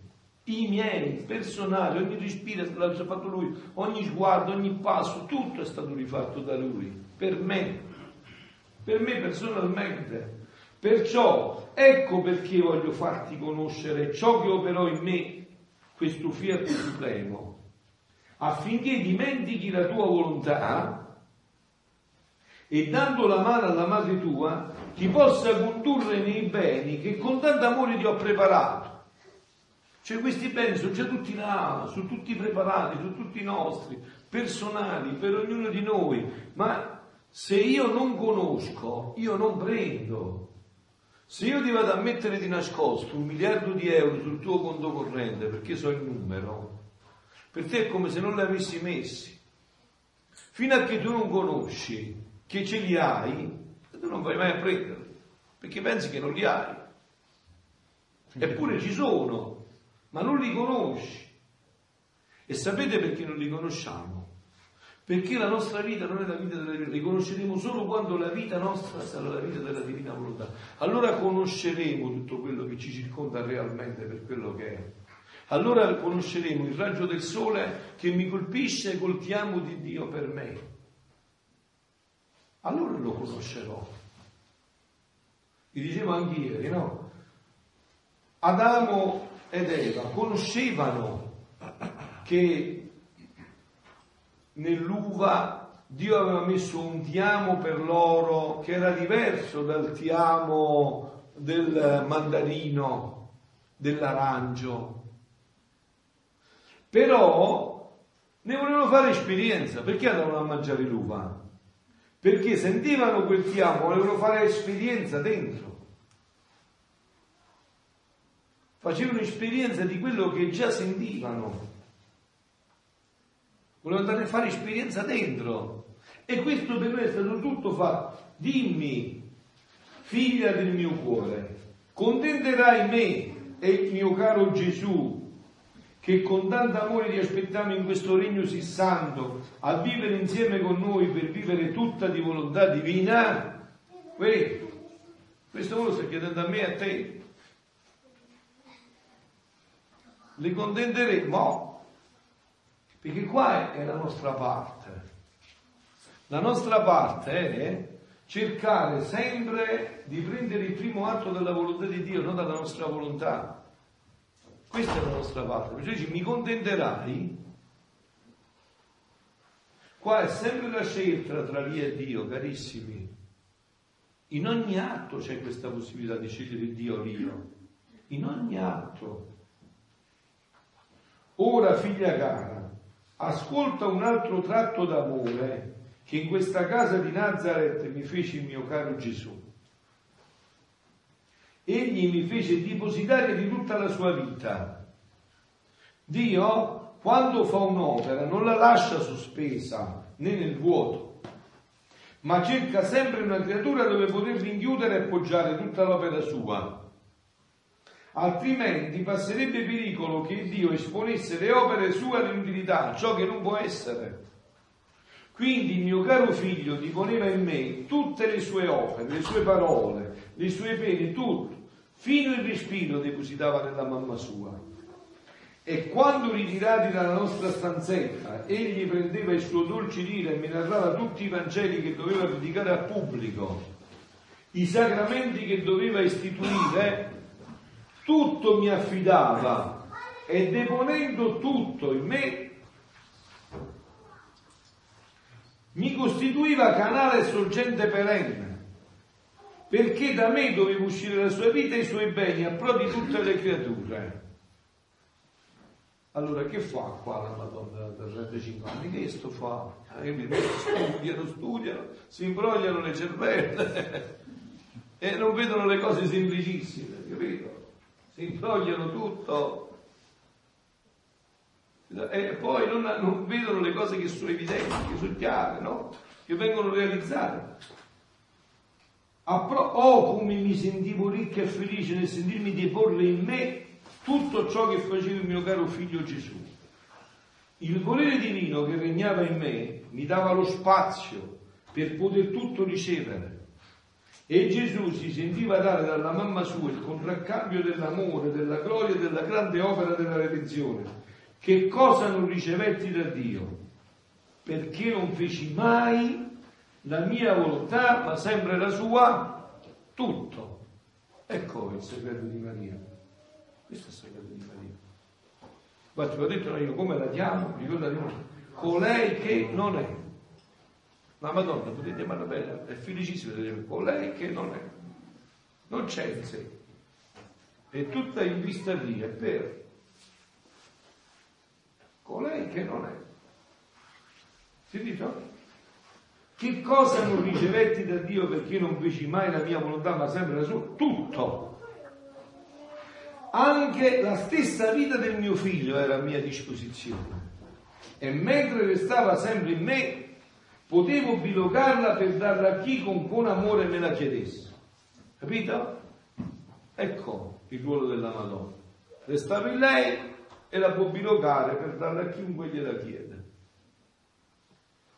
i miei, personali, ogni respiro è stato fatto lui, ogni sguardo, ogni passo, tutto è stato rifatto da lui, per me, per me personalmente. Perciò ecco perché voglio farti conoscere ciò che operò in me, questo fiat supremo, affinché dimentichi la tua volontà e dando la mano alla madre tua ti possa condurre nei beni che con tanto amore ti ho preparato. Cioè questi beni sono già tutti là, sono tutti preparati, sono tutti nostri, personali, per ognuno di noi, ma se io non conosco, io non prendo. Se io ti vado a mettere di nascosto un miliardo di euro sul tuo conto corrente perché so il numero, per te è come se non li avessi messi. Fino a che tu non conosci che ce li hai, tu non vai mai a prenderli, perché pensi che non li hai. Eppure ci sono, ma non li conosci. E sapete perché non li conosciamo? Perché la nostra vita non è la vita della divina, li conosceremo solo quando la vita nostra sarà la vita della divina volontà. Allora conosceremo tutto quello che ci circonda realmente per quello che è. Allora conosceremo il raggio del sole che mi colpisce col chiamo di Dio per me. Allora lo conoscerò. Vi dicevo anche ieri, no? Adamo ed Eva conoscevano che nell'uva Dio aveva messo un tiamo per loro che era diverso dal tiamo del mandarino, dell'arancio. Però ne volevano fare esperienza. Perché andavano a mangiare l'uva? Perché sentivano quel tiamo, volevano fare esperienza dentro. Facevano esperienza di quello che già sentivano voleva andare a fare esperienza dentro. E questo per me è stato tutto fatto. Dimmi, figlia del mio cuore, contenterai me e il mio caro Gesù, che con tanto amore ti aspettiamo in questo regno sì santo, a vivere insieme con noi per vivere tutta di volontà divina? Questo lo sta chiedendo a me e a te. Le contenteremo? Perché qua è la nostra parte. La nostra parte è cercare sempre di prendere il primo atto della volontà di Dio, non dalla nostra volontà. Questa è la nostra parte. Perciò dici, mi contenterai? Qua è sempre la scelta tra lì e Dio, carissimi. In ogni atto c'è questa possibilità di scegliere Dio o l'io. In ogni atto. Ora, figlia cara, ascolta un altro tratto d'amore che in questa casa di Nazareth mi fece il mio caro Gesù. Egli mi fece depositare di tutta la sua vita. Dio, quando fa un'opera, non la lascia sospesa né nel vuoto, ma cerca sempre una creatura dove poter rinchiudere e appoggiare tutta l'opera sua. Altrimenti passerebbe pericolo che Dio esponesse le opere sue all'inutilità, ciò che non può essere. Quindi il mio caro figlio deponeva in me tutte le sue opere, le sue parole, le sue pene, tutto, fino il respiro depositava nella mamma sua. E quando ritirati dalla nostra stanzetta, egli prendeva il suo dolce dire e mi narrava tutti i Vangeli che doveva predicare al pubblico, i sacramenti che doveva istituire, tutto mi affidava e deponendo tutto in me mi costituiva canale e sorgente perenne, perché da me doveva uscire la sua vita e i suoi beni a pro di tutte le creature. Allora che fa qua la Madonna da 35 anni? Che sto fa? Eh, studiano, studiano, si imbrogliano le cervelle e non vedono le cose semplicissime, capito? Si imbrogliano tutto e poi non, non, vedono le cose che sono evidenti, che sono chiare, no? che vengono realizzate. Oh, come mi sentivo ricca e felice nel sentirmi deporre in me tutto ciò che faceva il mio caro figlio Gesù. Il volere divino che regnava in me mi dava lo spazio per poter tutto ricevere. E Gesù si sentiva dare dalla mamma sua il contraccambio dell'amore, della gloria e della grande opera della redenzione che cosa non ricevetti da Dio? Perché non feci mai la mia volontà, ma sempre la sua, tutto. Ecco il segreto di Maria. Questo è il segreto di Maria. Guarda, ti ho detto io come la chiamo, ricordati colei che non è. La Madonna, potete chiamarla bene, è felicissima di dire colei che non è. Non c'è in sé. È tutta in vista lì, è vero colei che non è. Sentito? Che cosa non ricevetti da Dio perché non feci mai la mia volontà ma sempre la sua? Tutto. Anche la stessa vita del mio figlio era a mia disposizione. E mentre restava sempre in me, potevo bilocarla per darla a chi con, con amore me la chiedesse. Capito? Ecco il ruolo della Madonna. Restava in lei, e la può bilocare per darla a chiunque gliela chiede.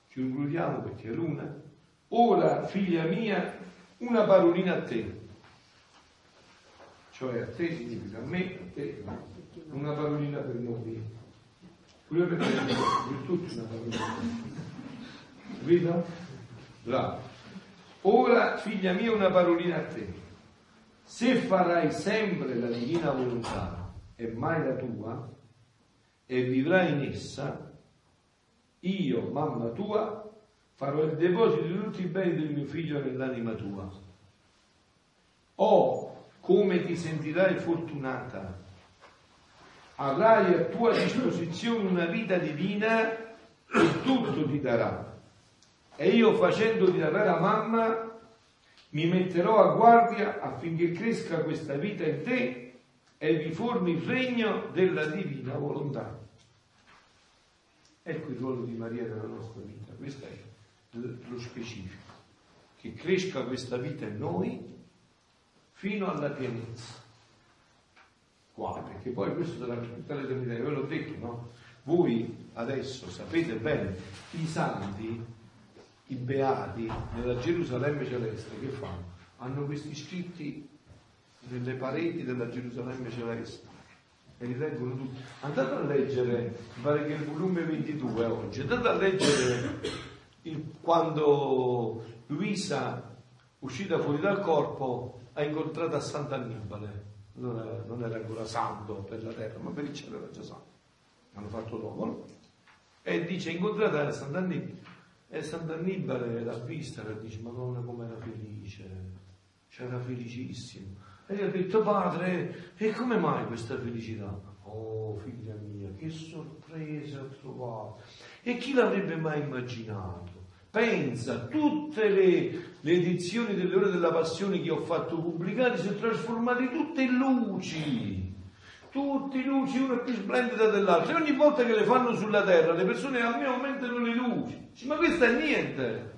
Ci includiamo perché è l'una. Ora, figlia mia, una parolina a te. Cioè a te significa a me, a te, una parolina per noi. Pure per te, per tutti una parolina. Capito? Bravo. Ora, figlia mia, una parolina a te. Se farai sempre la divina volontà e mai la tua, e vivrai in essa, io, mamma tua, farò il deposito di tutti i beni del mio figlio nell'anima tua. Oh, come ti sentirai fortunata! Avrai a tua disposizione una vita divina e tutto ti darà. E io facendoti la vera mamma mi metterò a guardia affinché cresca questa vita in te e vi formi il regno della divina volontà. Ecco il ruolo di Maria nella nostra vita, questo è lo specifico, che cresca questa vita in noi fino alla pienezza. Qua, perché poi questo sarà tutta l'eternità, ve l'ho detto, no? Voi adesso sapete bene, i santi, i beati nella Gerusalemme celeste che fanno? Hanno questi scritti nelle pareti della Gerusalemme celeste e li leggono tutti. Andate a leggere, mi pare che il volume 22 oggi, andate a leggere il- quando Luisa, uscita fuori dal corpo, ha incontrato a Sant'Annibale. Non era, non era ancora santo per la terra, ma per il cielo era già santo. Hanno fatto dopo, no? E dice, incontrata a Sant'Annibale. E Sant'Annibale l'ha vista e dice, Madonna come era felice, c'era felicissimo. E gli ha detto, padre, e come mai questa felicità? Oh, figlia mia, che sorpresa ho trovato. E chi l'avrebbe mai immaginato? Pensa, tutte le, le edizioni delle ore della passione che ho fatto pubblicare si sono trasformate tutte in luci. Tutte luci, una più splendida dell'altra. E ogni volta che le fanno sulla terra, le persone a me aumentano le luci. Ma questo è niente.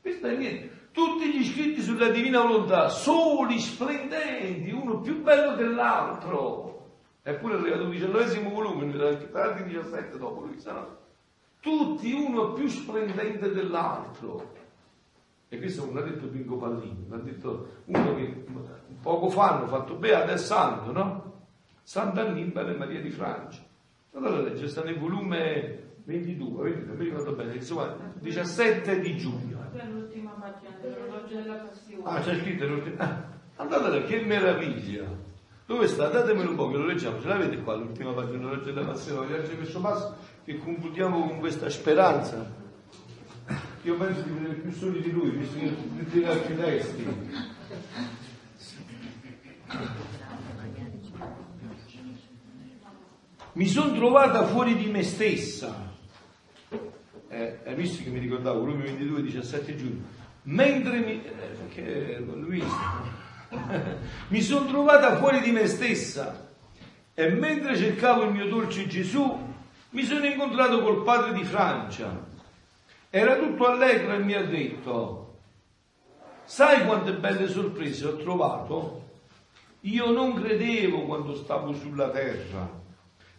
Questo è niente. Tutti gli scritti sulla divina volontà, soli, splendenti, uno più bello dell'altro. Eppure è arrivato il diciannovesimo volume, tardi 17 dopo lui, no? Tutti uno più splendente dell'altro. E questo non l'ha detto Pinco Pallini, l'ha detto uno che poco fa hanno fatto beato è santo, no? Sant'Annibale e Maria di Francia. Allora legge, sta nel volume 22, 22 mi ricordo bene, insomma, 17 di giugno. L'ultima pagina dell'orologio della passione. Ah, c'è scritto l'ultima. Ah, andate che meraviglia! Dove sta? Datemelo un po' che lo leggiamo, ce l'avete qua l'ultima pagina dell'orologio della passione? Legge questo passo che concludiamo con questa speranza. Io penso di vedere più soli di lui, visto che tutti gli altri testi. Mi sono trovata fuori di me stessa. Eh, hai visto che mi ricordavo, volume 22, 17 giugno. Mentre mi... Eh, perché Luisa... mi sono trovata fuori di me stessa e mentre cercavo il mio dolce Gesù mi sono incontrato col padre di Francia. Era tutto allegro e mi ha detto, sai quante belle sorprese ho trovato? Io non credevo quando stavo sulla terra,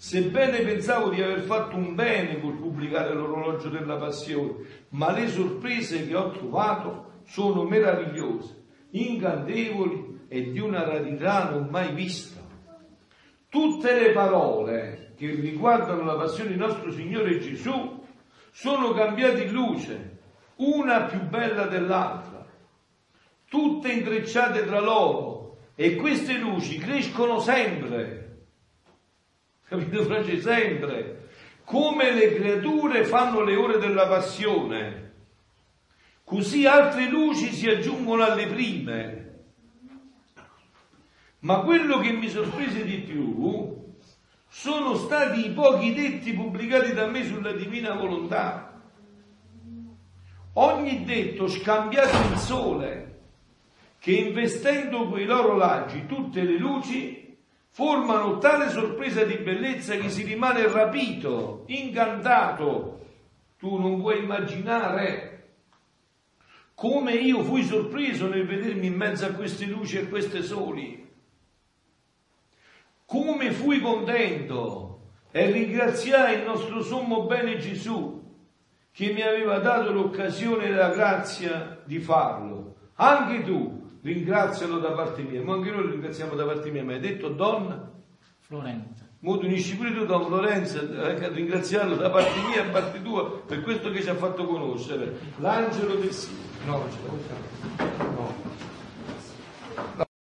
sebbene pensavo di aver fatto un bene col pubblicare l'orologio della passione, ma le sorprese che ho trovato sono meravigliose, incantevoli e di una rarità non mai vista. Tutte le parole che riguardano la passione di nostro Signore Gesù sono cambiate in luce, una più bella dell'altra, tutte intrecciate tra loro e queste luci crescono sempre. Capito Francesco? Sempre. Come le creature fanno le ore della passione, così altre luci si aggiungono alle prime. Ma quello che mi sorprese di più sono stati i pochi detti pubblicati da me sulla divina volontà. Ogni detto scambiato in sole, che investendo quei loro laggi tutte le luci, formano tale sorpresa di bellezza che si rimane rapito, incantato. Tu non puoi immaginare come io fui sorpreso nel vedermi in mezzo a queste luci e a queste soli come fui contento e ringraziai il nostro sommo bene Gesù che mi aveva dato l'occasione e la grazia di farlo. Anche tu ringrazialo da parte mia, ma anche noi ringraziamo da parte mia. Mi hai detto donna? Florenza. Mo tu unisci pure tu Don Lorenzo eh, a ringraziarlo da parte mia e da parte tua per questo che ci ha fatto conoscere l'angelo del Signore. No, ce facciamo. No.